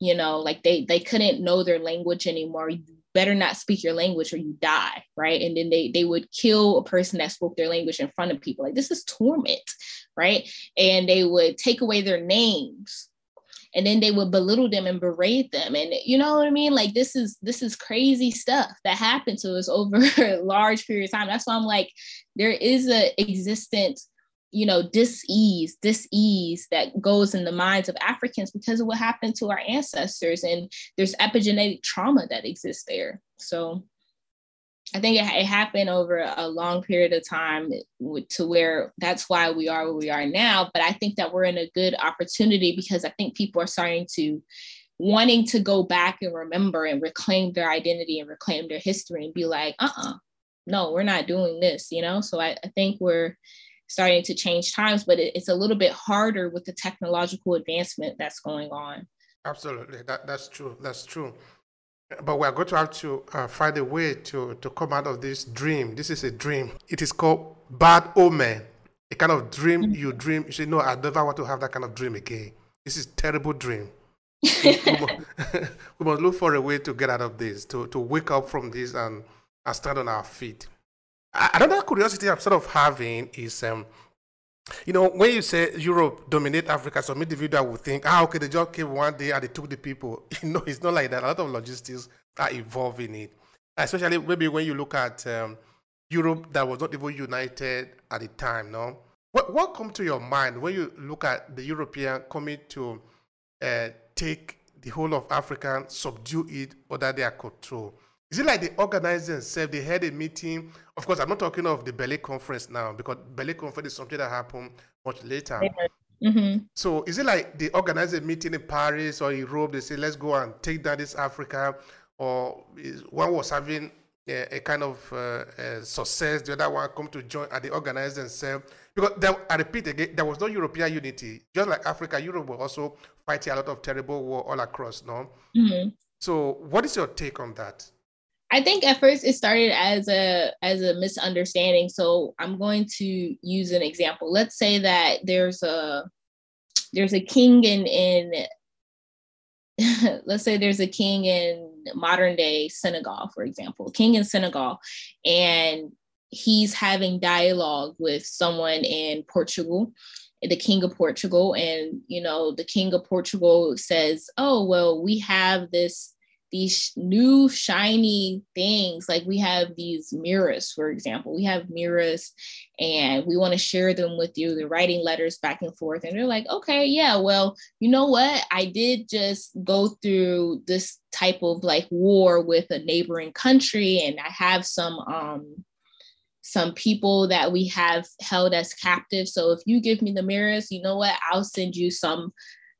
you know like they they couldn't know their language anymore better not speak your language or you die right? And then they they would kill a person that spoke their language in front of people. Like this is torment right? And they would take away their names. And then they would belittle them and berate them. And you know what i mean? Like this is this is crazy stuff that happened to us over a large period of time. That's why i'm like there is a existent you know, dis-ease, dis-ease that goes in the minds of Africans because of what happened to our ancestors. And there's epigenetic trauma that exists there. So I think it, it happened over a long period of time to where that's why we are where we are now. But I think that we're in a good opportunity because I think people are starting to wanting to go back and remember and reclaim their identity and reclaim their history and be like, uh-uh, no, we're not doing this, you know? So I, I think we're starting to change times, but it, it's a little bit harder with the technological advancement that's going on. Absolutely, that, that's true. That's true. But we are going to have to uh, find a way to, to come out of this dream. This is a dream. It is called bad omen. A kind of dream mm-hmm. you dream. You say, no, I never want to have that kind of dream again. This is terrible dream. we, must, we must look for a way to get out of this, to, to wake up from this and, and stand on our feet. Another curiosity I'm sort of having is, um, you know, when you say Europe dominate Africa, some individual would think, ah, okay, they just came one day and they took the people. You know, it's not like that. A lot of logistics are involved in it, especially maybe when you look at um, Europe that was not even united at the time. No, what what comes to your mind when you look at the European coming to uh, take the whole of Africa, subdue it under their control? Is it like they organized themselves? They had a meeting. Of course, I'm not talking of the Berlin conference now because Berlin conference is something that happened much later. Mm-hmm. So is it like they organize a meeting in Paris or Europe? They say, let's go and take down this Africa, or one was having a, a kind of uh, a success, the other one come to join, and they organize themselves. Because there, I repeat again, there was no European unity. Just like Africa, Europe was also fighting a lot of terrible war all across. No. Mm-hmm. So, what is your take on that? I think at first it started as a as a misunderstanding. So I'm going to use an example. Let's say that there's a there's a king in in let's say there's a king in modern day Senegal, for example, king in Senegal, and he's having dialogue with someone in Portugal, the king of Portugal, and you know the king of Portugal says, "Oh well, we have this these new shiny things. Like we have these mirrors for example. We have mirrors and we want to share them with you. They're writing letters back and forth and they're like okay yeah well you know what? I did just go through this type of like war with a neighboring country and i have some um some people that we have held as captive. So if you give me the mirrors you know what? I'll send you some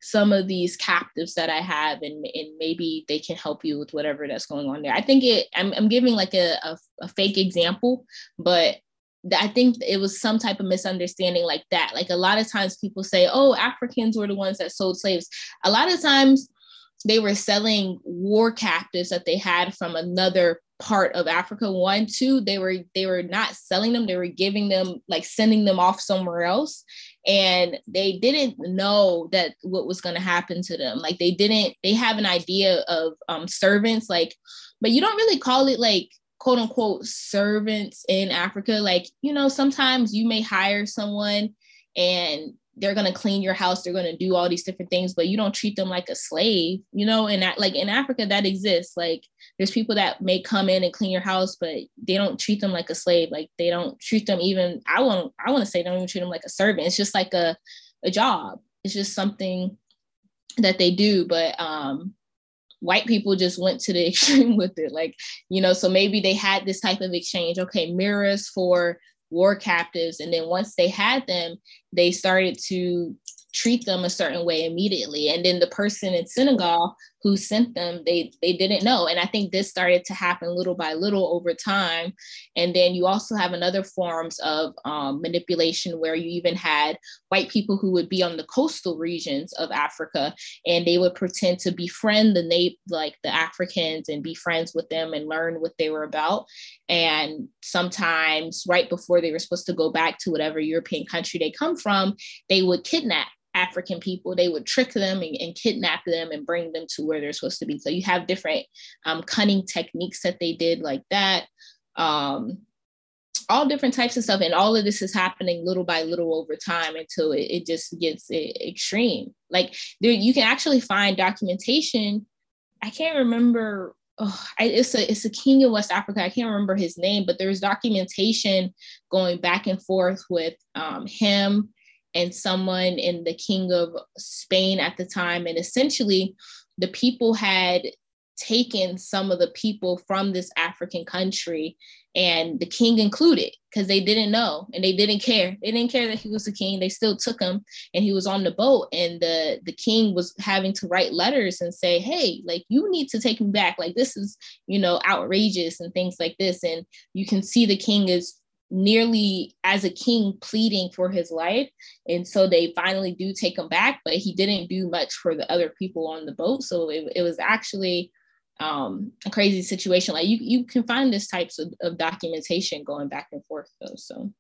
some of these captives that I have and, and maybe they can help you with whatever that's going on there. I think it, I'm, I'm giving like a, a, a fake example, but I think it was some type of misunderstanding like that. Like a lot of times people say, oh, Africans were the ones that sold slaves. A lot of times they were selling war captives that they had from another part of Africa. One, two, they were they were not selling them, they were giving them like sending them off somewhere else. And they didn't know that what was going to happen to them. Like they didn't, they have an idea of um, servants, like, but you don't really call it like quote unquote servants in Africa. Like, you know, sometimes you may hire someone and they're going to clean your house they're going to do all these different things but you don't treat them like a slave you know and that like in africa that exists like there's people that may come in and clean your house but they don't treat them like a slave. Like they don't treat them even i want i want to say don't even treat them like a servant. It's just like a, a job. It's just something that they do but um white people just went to the extreme with it. Like you know so maybe they had this type of exchange. Okay mirrors for war captives. And then once they had them, they started to treat them a certain way immediately. And then the person in Senegal who sent them, they they didn't know. And I think this started to happen little by little over time. And then you also have another forms of um, manipulation where you even had white people who would be on the coastal regions of Africa, and they would pretend to befriend the native, like the Africans, and be friends with them and learn what they were about. And sometimes, right before they were supposed to go back to whatever European country they come from, they would kidnap African people, they would trick them and, and, kidnap them and bring them to where they're supposed to be. So you have different um, cunning techniques that they did like that. Um, all different types of stuff. And all of this is happening little by little over time until it, it just gets extreme. Like there, you can actually find documentation. I can't remember Oh, I, it's a it's a king of West Africa. I can't remember his name, but there's documentation going back and forth with um, him and someone in the king of Spain at the time. And essentially, the people had taken some of the people from this African country, and the king included, because they didn't know and they didn't care. They didn't care that he was the king. They still took him, and he was on the boat. And the the king was having to write letters and say, "Hey, like you need to take me back. Like this is, you know, outrageous and things like this." And you can see the king is nearly as a king pleading for his life. And so they finally do take him back, but he didn't do much for the other people on the boat. So it, it was actually um, a crazy situation. Like you, you can find this types of, of documentation going back and forth though. So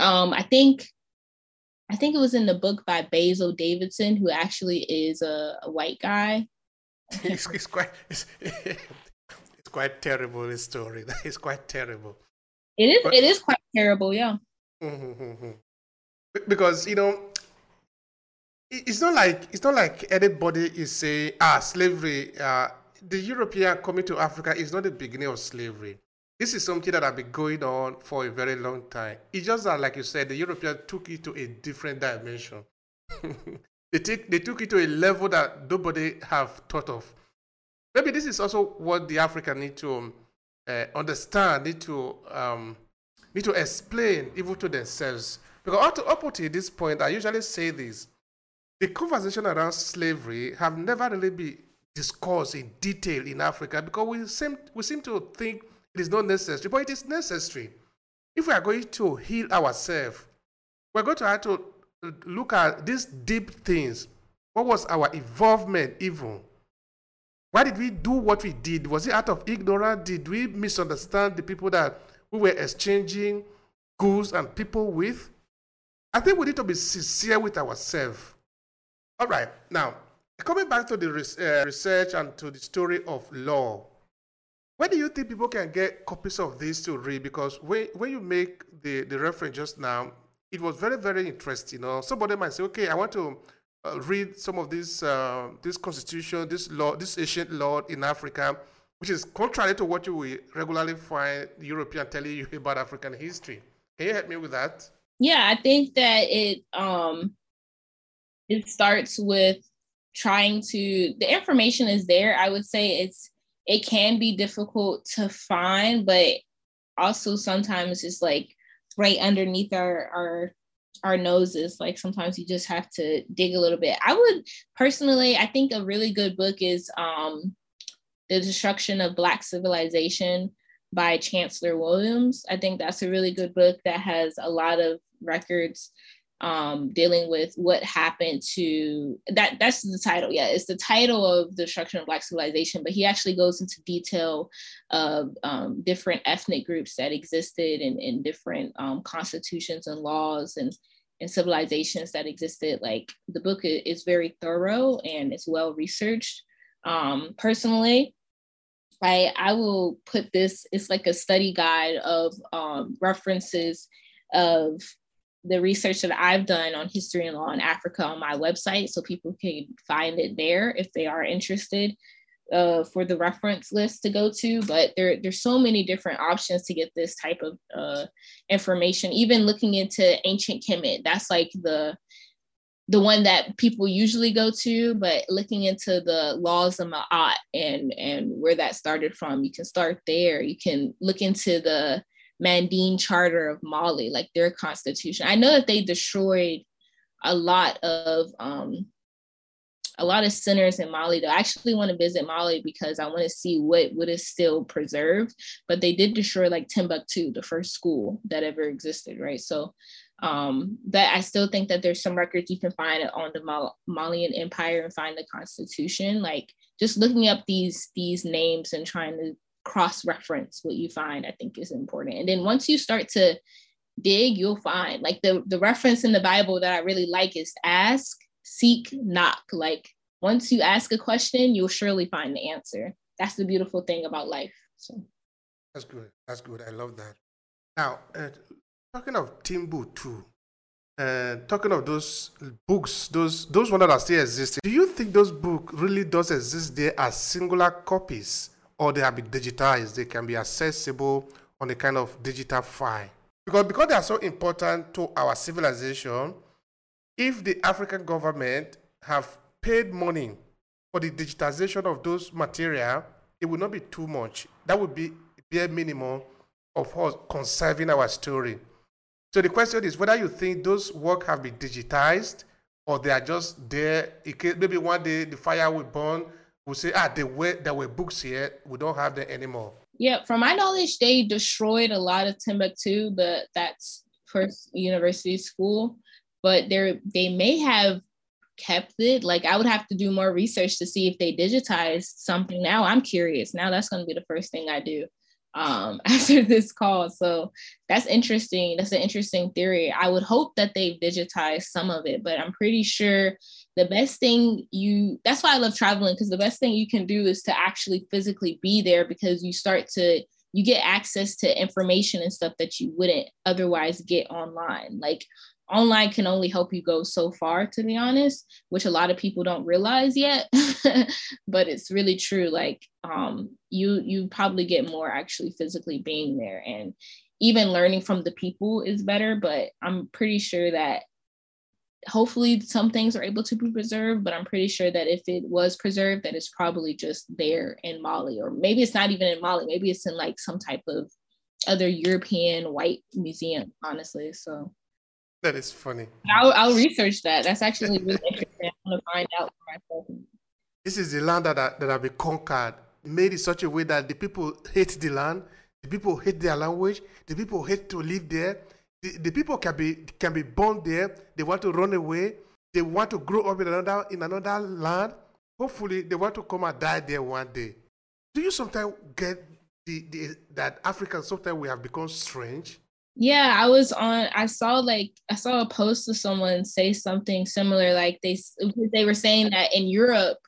um, I think I think it was in the book by Basil Davidson, who actually is a, a white guy. it's, it's, quite it's, it's quite terrible. This story. It's quite terrible. It is. But, it is quite terrible. Yeah. Because you know, it's not like it's not like anybody is saying ah slavery. Uh, the European coming to Africa is not the beginning of slavery. This is something that has been going on for a very long time. It's just that, like you said, the Europeans took it to a different dimension. they take they took it to a level that nobody have thought of. Maybe this is also what the African need to um, uh, understand, need to um, need to explain even to themselves. Because up to, this point, I usually say this: the conversation around slavery have never really been discussed in detail in Africa because we seem we seem to think it is not necessary, but it is necessary. If we are going to heal ourselves, we're going to have to look at these deep things. What was our involvement even? Why did we do what we did? Was it out of ignorance? Did we misunderstand the people that we were exchanging goods and people with? I think we need to be sincere with ourselves. All right, now coming back to the uh, research and to the story of law, where do you think people can get copies of this to read? Because when, when you make the, the reference just now, it was very, very interesting. Know, somebody might say, okay, I want to uh, read some of this uh, this constitution, this law, this ancient law in Africa, which is contrary to what you will regularly find European telling you about African history. Can you help me with that? Yeah, I think that it um it starts with trying to the information is there. I would say it's it can be difficult to find, but also sometimes it's like right underneath our our our noses like sometimes you just have to dig a little bit. I would personally i think a really good book is um the destruction of black civilization by chancellor williams. I think that's a really good book that has a lot of records um, dealing with what happened to that. That's the title. Yeah, it's the title of the destruction of Black civilization. But he actually goes into detail of um, different ethnic groups that existed in, in different um, constitutions and laws and and civilizations that existed. Like the book is very thorough and it's well researched. Um, personally, I I will put this. It's like a study guide of um, references of the research that I've done on history and law in Africa on my website, so people can find it there if they are interested uh, for the reference list to go to. But there, there's so many different options to get this type of uh, information. Even looking into ancient Kemet, that's like the the one that people usually go to. But looking into the laws of Ma'at and and where that started from, you can start there. You can look into the Manding Charter of Mali, like their constitution. I know that they destroyed a lot of um, a lot of centers in Mali. Though I actually want to visit Mali because I want to see what what is still preserved. But they did destroy like Timbuktu, the first school that ever existed, right? So um, but I still think that there's some records you can find on the Mal- Malian Empire and find the Constitution. Like just looking up these these names and trying to cross reference what you find i think is important. And then once you start to dig you'll find like the the reference in the bible that i really like is ask seek knock. Like once you ask a question you'll surely find the answer. That's the beautiful thing about life so. That's good. That's good. I love that. Now uh, talking of timbuktu uh, talking of those books, those those ones that are still existing, do you think those books really does exist there as singular copies, or they have been digitized. They can be accessible on a kind of digital file. Because, because they are so important to our civilization, if the African government have paid money for the digitization of those material, it would not be too much. That would be bare minimum of us conserving our story. So the question is whether you think those work have been digitized or they are just there. Maybe one day the fire will burn will say, ah, there were there were books here. We don't have them anymore. Yeah, from my knowledge, they destroyed a lot of Timbuktu, but that's first university school. But they they may have kept it. Like I would have to do more research to see if they digitized something. Now I'm curious. Now that's going to be the first thing I do um, after this call. So that's interesting. That's an interesting theory. I would hope that they've digitized some of it, but I'm pretty sure the best thing you that's why I love traveling because the best thing you can do is to actually physically be there because you start to you get access to information and stuff that you wouldn't otherwise get online. Like online can only help you go so far to be honest which a lot of people don't realize yet but it's really true like um you you probably get more actually physically being there and even learning from the people is better but i'm pretty sure that hopefully some things are able to be preserved but i'm pretty sure that if it was preserved that it's probably just there in mali or maybe it's not even in mali maybe it's in like some type of other european white museum honestly so. That is funny. I'll, I'll research that. That's actually really interesting. I want to find out for myself. This is the land that, that have been conquered made in such a way that the people hate the land the people hate their language the people hate to live there the, the people can be can be born there. They want to run away. They want to grow up in another in another land. Hopefully, they want to come and die there one day. Do you sometimes get the, the that Africans sometimes we have become strange? Yeah, I was on. I saw like I saw a post of someone say something similar. Like they they were saying that in Europe,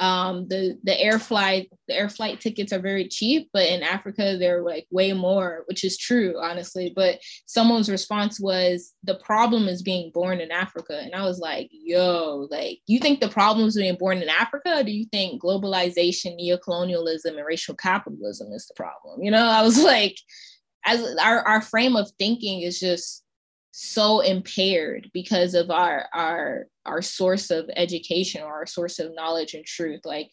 um, the the air flight the air flight tickets are very cheap, but in Africa they're like way more, which is true, honestly. But someone's response was the problem is being born in Africa, and I was like, yo, like you think the problem is being born in Africa, do you think globalization, neocolonialism, and racial capitalism is the problem? You know, I was like, as our our frame of thinking is just so impaired because of our our our source of education or our source of knowledge and truth. Like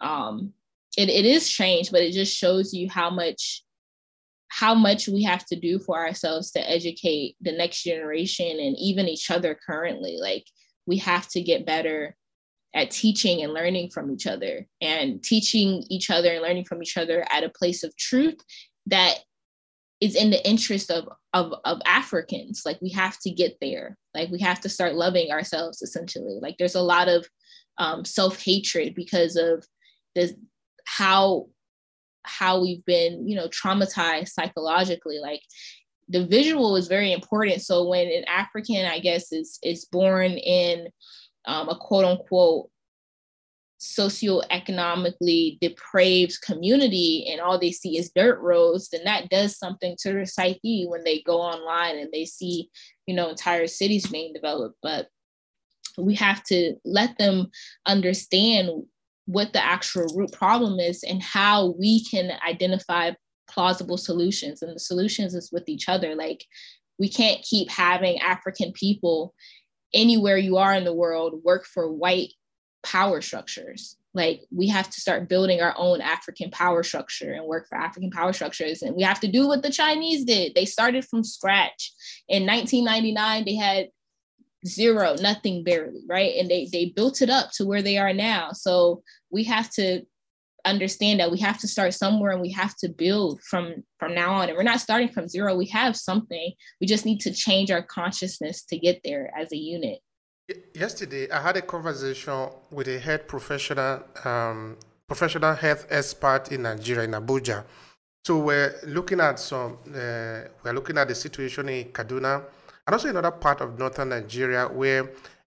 um it, it is strange but it just shows you how much how much we have to do for ourselves to educate the next generation and even each other currently. Like we have to get better at teaching and learning from each other and teaching each other and learning from each other at a place of truth that is in the interest of of of Africans. Like we have to get there. Like we have to start loving ourselves essentially. Like there's a lot of um, self-hatred because of this how how we've been, you know, traumatized psychologically. Like the visual is very important. So when an African, I guess, is is born in um, a quote unquote socioeconomically depraved community and all they see is dirt roads, then that does something to their psyche when they go online and they see, you know, entire cities being developed. But we have to let them understand what the actual root problem is and how we can identify plausible solutions. And the solutions is with each other. Like we can't keep having African people anywhere you are in the world work for white power structures. Like we have to start building our own African power structure and work for African power structures. And we have to do what the Chinese did. They started from scratch. In 1999, they had zero, nothing barely, right? And they they built it up to where they are now. So we have to understand that we have to start somewhere and we have to build from from now on and we're not starting from zero we have something we just need to change our consciousness to get there as a unit Yesterday, I had a conversation with a head professional um, professional health expert in Nigeria, in Abuja. So we're looking at some, uh, we're looking at the situation in Kaduna and also another part of northern Nigeria where uh,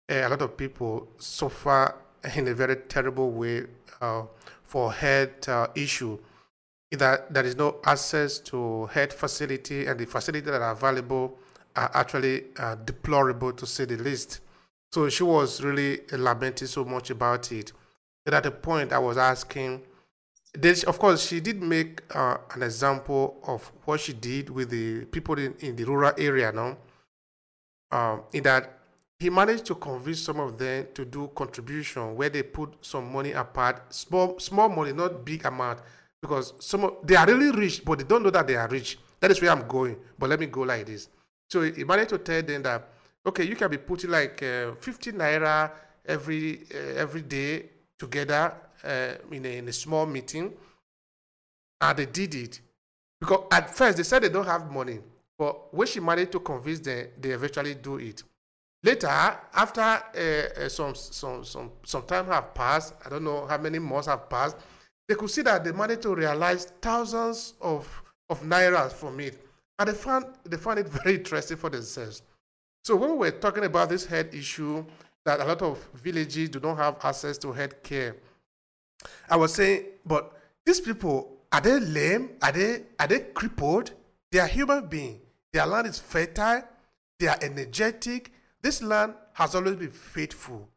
a lot of people suffer in a very terrible way uh, for health uh, issue. That there is no access to health facility and the facilities that are available are actually uh, deplorable to say the least. So she was really lamenting so much about it. But at the point I was asking, of course, she did make uh, an example of what she did with the people in, in the rural area now. Um, in that he managed to convince some of them to do contribution where they put some money apart, small small money, not big amount, because some of, they are really rich, but they don't know that they are rich. That is where I'm going. But let me go like this. So he managed to tell them that okay, you can be putting like uh, 50 naira every uh, every day together uh, in, a, in a small meeting. And they did it. Because at first they said they don't have money, but when she managed to convince them, they eventually do it. Later, after uh, uh, some, some, some, some time have passed, I don't know how many months have passed, they could see that they managed to realize thousands of, of nairas from it. And they found, they found it very interesting for themselves. So when we were talking about this health issue, that a lot of villages do not have access to health care, I was saying, but these people, are they lame? Are they, are they crippled? They are human beings. Their land is fertile. They are energetic. This land has always been faithful.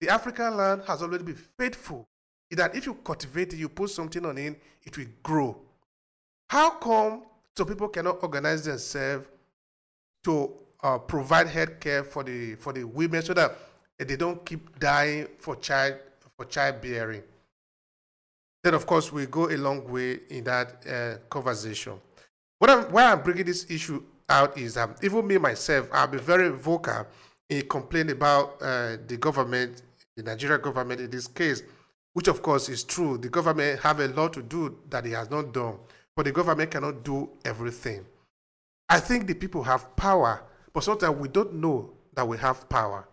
The African land has always been faithful. That if you cultivate it, you put something on it, it will grow. How come some people cannot organize themselves to uh, provide health care for the for the women so that they don't keep dying for child for childbearing. Then, of course, we go a long way in that uh, conversation. What I'm, why I'm bringing this issue out is that even me myself, I'll be very vocal in complaining about uh, the government, the Nigerian government in this case, which of course is true. The government have a lot to do that it has not done, but the government cannot do everything. I think the people have power, but sometimes we don't know that we have power.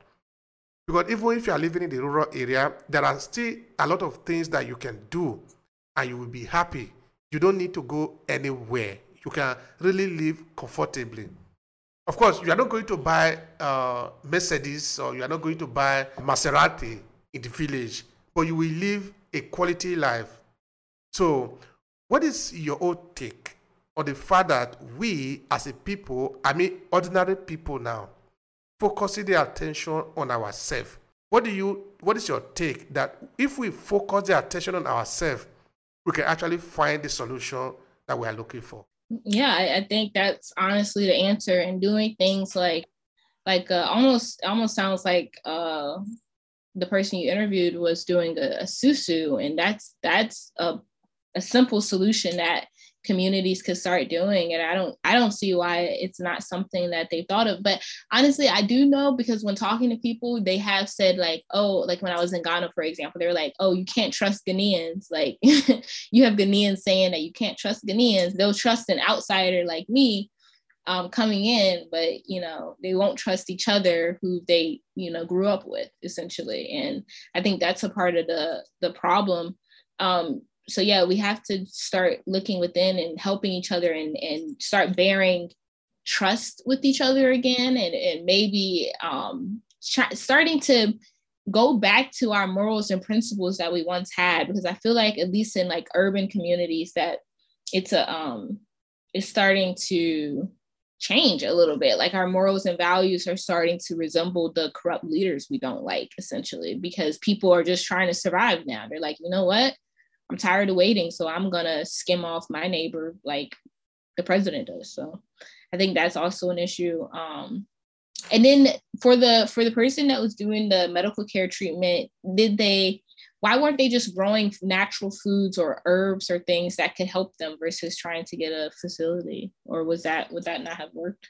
Because even if you are living in the rural area, there are still a lot of things that you can do and you will be happy. You don't need to go anywhere. You can really live comfortably. Of course, you are not going to buy uh, Mercedes or you are not going to buy Maserati in the village, but you will live a quality life. So, what is your own take on the fact that we as a people, I mean ordinary people now, focusing their attention on ourselves? What do you what is your take that if we focus the attention on ourselves, we can actually find the solution that we are looking for? yeah I, I, think that's honestly the answer and doing things like like uh, almost almost sounds like uh the person you interviewed was doing a, a susu and that's that's a, a simple solution that communities could start doing and i don't i don't see why it's not something that they thought of. But honestly i do know because when talking to people they have said like oh like when i was in ghana for example they're like oh you can't trust ghanaians. Like you have ghanaians saying that you can't trust ghanaians. They'll trust an outsider like me um, coming in but you know they won't trust each other who they you know grew up with essentially. And i think that's a part of the the problem. Um, so yeah, we have to start looking within and helping each other and, and start bearing trust with each other again and, and maybe um, try, starting to go back to our morals and principles that we once had because I feel like at least in like urban communities that it's a um it's starting to change a little bit. Like our morals and values are starting to resemble the corrupt leaders we don't like essentially because people are just trying to survive now. They're like you know what I'm tired of waiting, so I'm gonna skim off my neighbor like the president does. So I think that's also an issue. Um, and then for the for the person that was doing the medical care treatment, did they? Why weren't they just growing natural foods or herbs or things that could help them versus trying to get a facility? Or was that would that not have worked?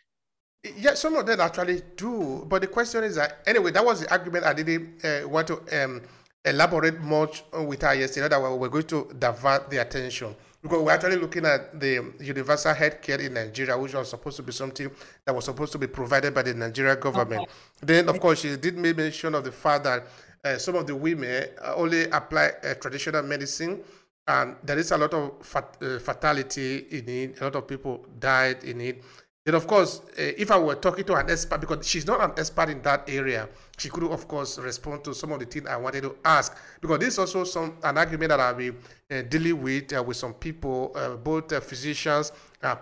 Yeah, some of them actually do. But the question is that anyway, that was the argument I didn't uh, want to um, elaborate much with her yesterday that we're going to divert the attention because we're actually looking at the universal health care in Nigeria, which was supposed to be something that was supposed to be provided by the Nigerian government. Okay. Then, of course, she did make mention of the fact that uh, some of the women only apply uh, traditional medicine, and there is a lot of fat, uh, fatality in it. A lot of people died in it. Then, of course, uh, if I were talking to an expert, because she's not an expert in that area, she could, of course, respond to some of the things I wanted to ask. Because this is also some an argument that I'll be uh, dealing with uh, with some people, both physicians,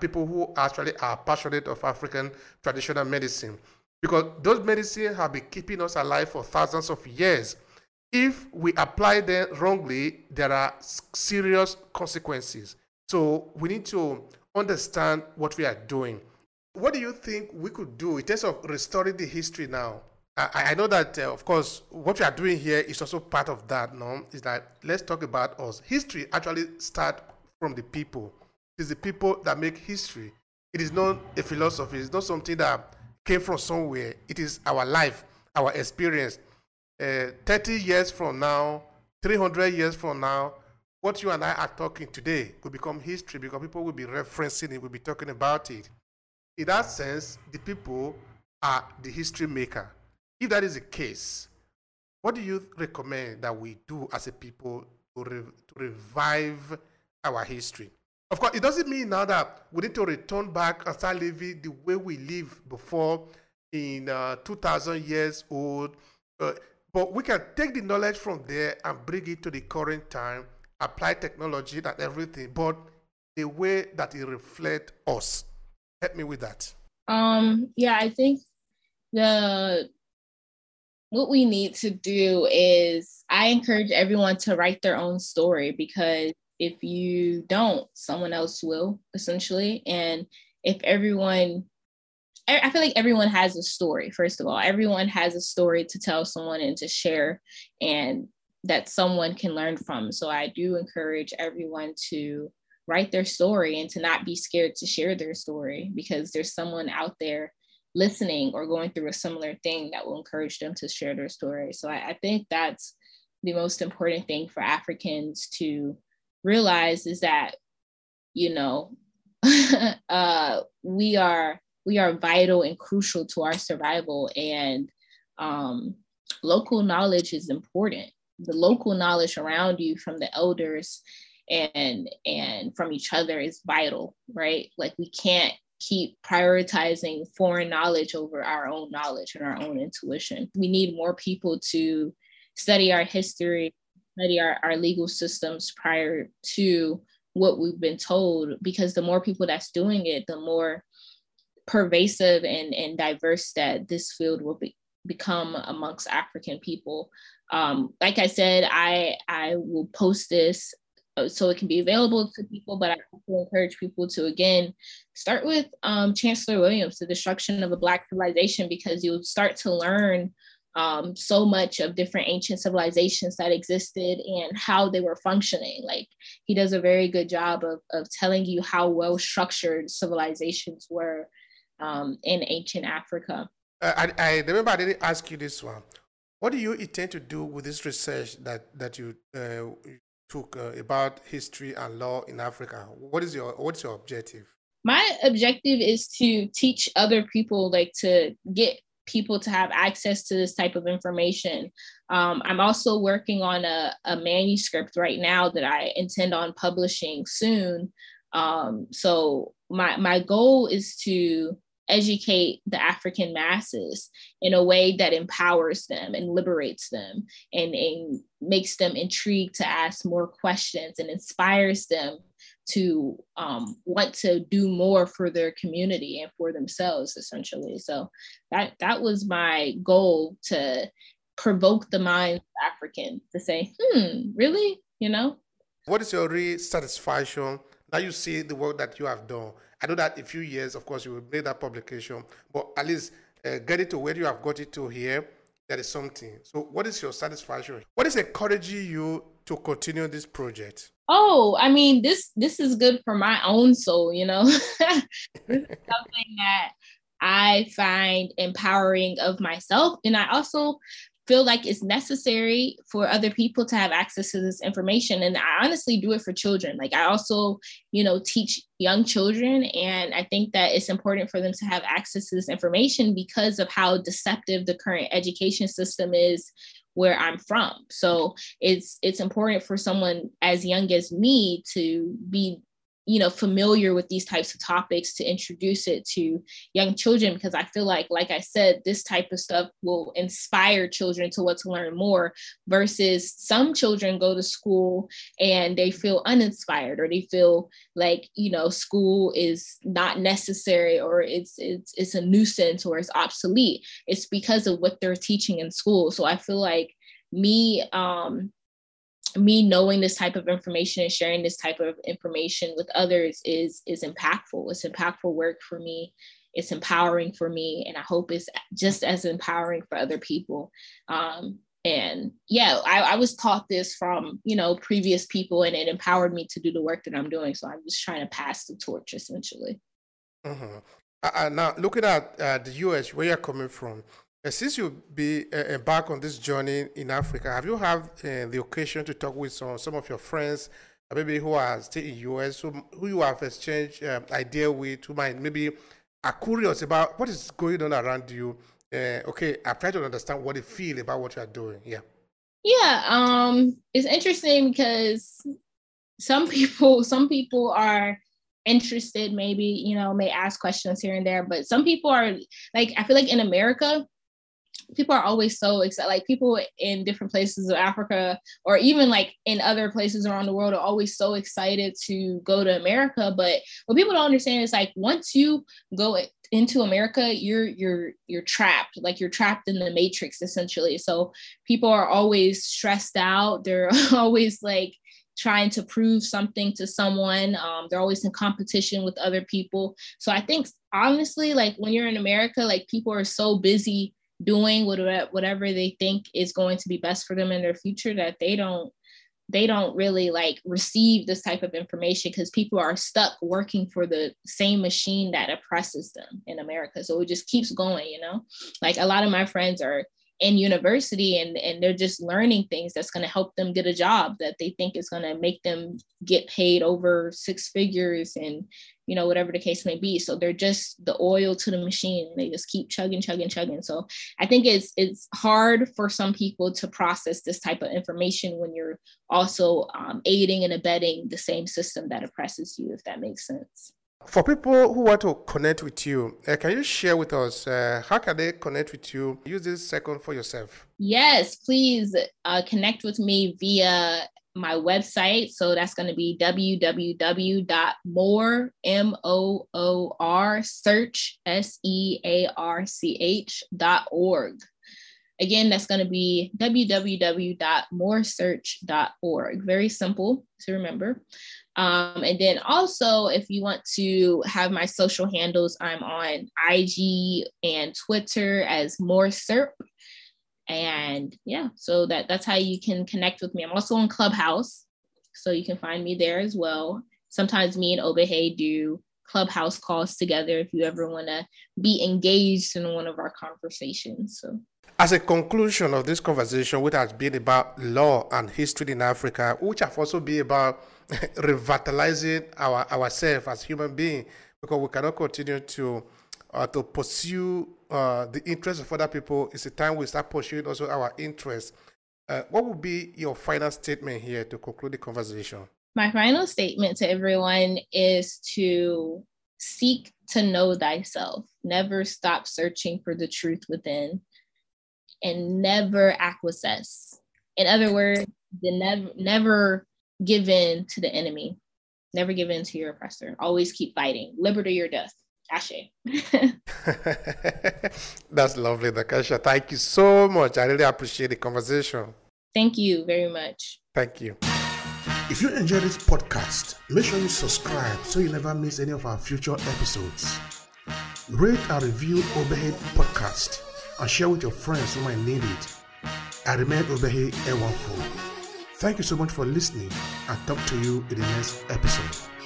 people who actually are passionate of African traditional medicine. Because those medicines have been keeping us alive for thousands of years. If we apply them wrongly, there are serious consequences. So we need to understand what we are doing what do you think we could do in terms of restoring the history now? I, I know that, uh, of course, what we are doing here is also part of that. No, is that let's talk about us. History actually starts from the people. It is the people that make history. It is not a philosophy. It's not something that came from somewhere. It is our life, our experience. Uh, 30 years from now, 300 years from now, what you and I are talking today will become history because people will be referencing it, will be talking about it in that sense, the people are the history maker. If that is the case, what do you recommend that we do as a people to, re- to revive our history? Of course, it doesn't mean now that we need to return back and start living the way we lived before in uh, 2000 years old. Uh, but we can take the knowledge from there and bring it to the current time, apply technology and everything, but the way that it reflects us. Help me with that. Um, yeah, I think the what we need to do is I encourage everyone to write their own story because if you don't, someone else will essentially. And if everyone I feel like everyone has a story. First of all, everyone has a story to tell someone and to share, and that someone can learn from. So I do encourage everyone to write their story and to not be scared to share their story because there's someone out there listening or going through a similar thing that will encourage them to share their story. So I, I think that's the most important thing for Africans to realize is that, you know, uh, we are we are vital and crucial to our survival, and um, local knowledge is important. The local knowledge around you from the elders and and from each other is vital, right? Like we can't keep prioritizing foreign knowledge over our own knowledge and our own intuition. We need more people to study our history, study our, our legal systems prior to what we've been told, because the more people that's doing it, the more pervasive and, and diverse that this field will be, become amongst African people. Um, like I said, I I will post this so it can be available to people, but I also encourage people to again start with um, Chancellor Williams, the destruction of the Black civilization, because you'll start to learn um, so much of different ancient civilizations that existed and how they were functioning. Like he does a very good job of, of telling you how well structured civilizations were um, in ancient Africa. Uh, I, I remember I didn't ask you this one. What do you intend to do with this research that that you uh, took uh, about history and law in Africa? What is your what's your objective? My objective is to teach other people, like to get people to have access to this type of information. Um, I'm also working on a, a, manuscript right now that I intend on publishing soon. Um, so my my goal is to educate the African masses in a way that empowers them and liberates them and, and makes them intrigued to ask more questions and inspires them to um, want to do more for their community and for themselves essentially. So that that was my goal to provoke the minds of african to say hmm really? You know? What is your real satisfaction? Now you see the work that you have done I know that a few years, of course, you will make that publication, but at least uh, get it to where you have got it to here, that is something. So, what is your satisfaction? What is encouraging you to continue this project? Oh, I mean, this this is good for my own soul, you know. something that I find empowering of myself, and I also feel like it's necessary for other people to have access to this information. And i honestly do it for children. Like i also you know teach young children. And i think that it's important for them to have access to this information because of how deceptive the current education system is where i'm from. So it's it's important for someone as young as me to be you know familiar with these types of topics to introduce it to young children because i feel like like i said this type of stuff will inspire children to want to learn more versus some children go to school and they feel uninspired or they feel like you know school is not necessary or it's it's it's a nuisance or it's obsolete. It's because of what they're teaching in school. So i feel like me um me knowing this type of information and sharing this type of information with others is is impactful. It's impactful work for me. It's empowering for me and i hope it's just as empowering for other people. Um, and yeah I, I, was taught this from you know previous people and it empowered me to do the work that i'm doing. So i'm just trying to pass the torch essentially. Mm-hmm. uh, now looking at uh, the us where you're coming from uh, since you be uh, on this journey in Africa, have you had uh, the occasion to talk with some, some of your friends, maybe who are still in US, who, who you have exchanged um, idea with, who might maybe are curious about what is going on around you? Uh, okay, I try to understand what they feel about what you are doing. Yeah. Yeah, um, it's interesting because some people, some people are interested maybe you know may ask questions here and there but some people are like i feel like in america people are always so excited. Like people in different places of Africa or even like in other places around the world are always so excited to go to America. But what people don't understand is like once you go into America, you're you're you're trapped. Like you're trapped in the matrix essentially. So people are always stressed out. They're always like trying to prove something to someone. Um, they're always in competition with other people. So I think honestly, like when you're in America, like people are so busy doing whatever whatever they think is going to be best for them in their future that they don't they don't really like receive this type of information because people are stuck working for the same machine that oppresses them in America. So it just keeps going, you know? Like a lot of my friends are in university and, and they're just learning things that's going to help them get a job that they think is going to make them get paid over six figures and you know whatever the case may be so they're just the oil to the machine they just keep chugging chugging chugging so i think it's it's hard for some people to process this type of information when you're also um, aiding and abetting the same system that oppresses you if that makes sense for people who want to connect with you, uh, can you share with us uh, how can they connect with you? Use this second for yourself. Yes, please uh, connect with me via my website. So that's going to be www.moor, M-O-O-R, search, S-E-A-R-C-H dot org. Again, that's going to be www.moorsearch.org. Very simple to remember. Um, and then also, if you want to have my social handles, I'm on IG and Twitter as More Serp. And yeah, so that that's how you can connect with me. I'm also on Clubhouse, so you can find me there as well. Sometimes me and Obehi do Clubhouse calls together if you ever want to be engaged in one of our conversations. So as a conclusion of this conversation, which has been about law and history in Africa, which have also been about revitalizing our ourselves as human beings, because we cannot continue to uh, to pursue uh, the interests of other people. It's a time we start pursuing also our interests. Uh, what would be your final statement here to conclude the conversation? My final statement to everyone is to seek to know thyself. Never stop searching for the truth within and never acquiesce. In other words, never never give in to the enemy. Never give in to your oppressor. Always keep fighting. Liberty or death. Ashe. That's lovely, Nakasha. Thank you so much. I really appreciate the conversation. Thank you very much. Thank you. If you enjoyed this podcast, make sure you subscribe so you never miss any of our future episodes. Rate and review Obehi Podcast and share with your friends who might need it. I remain Obehi Ewanfoh. Thank you so much for listening and talk to you in the next episode.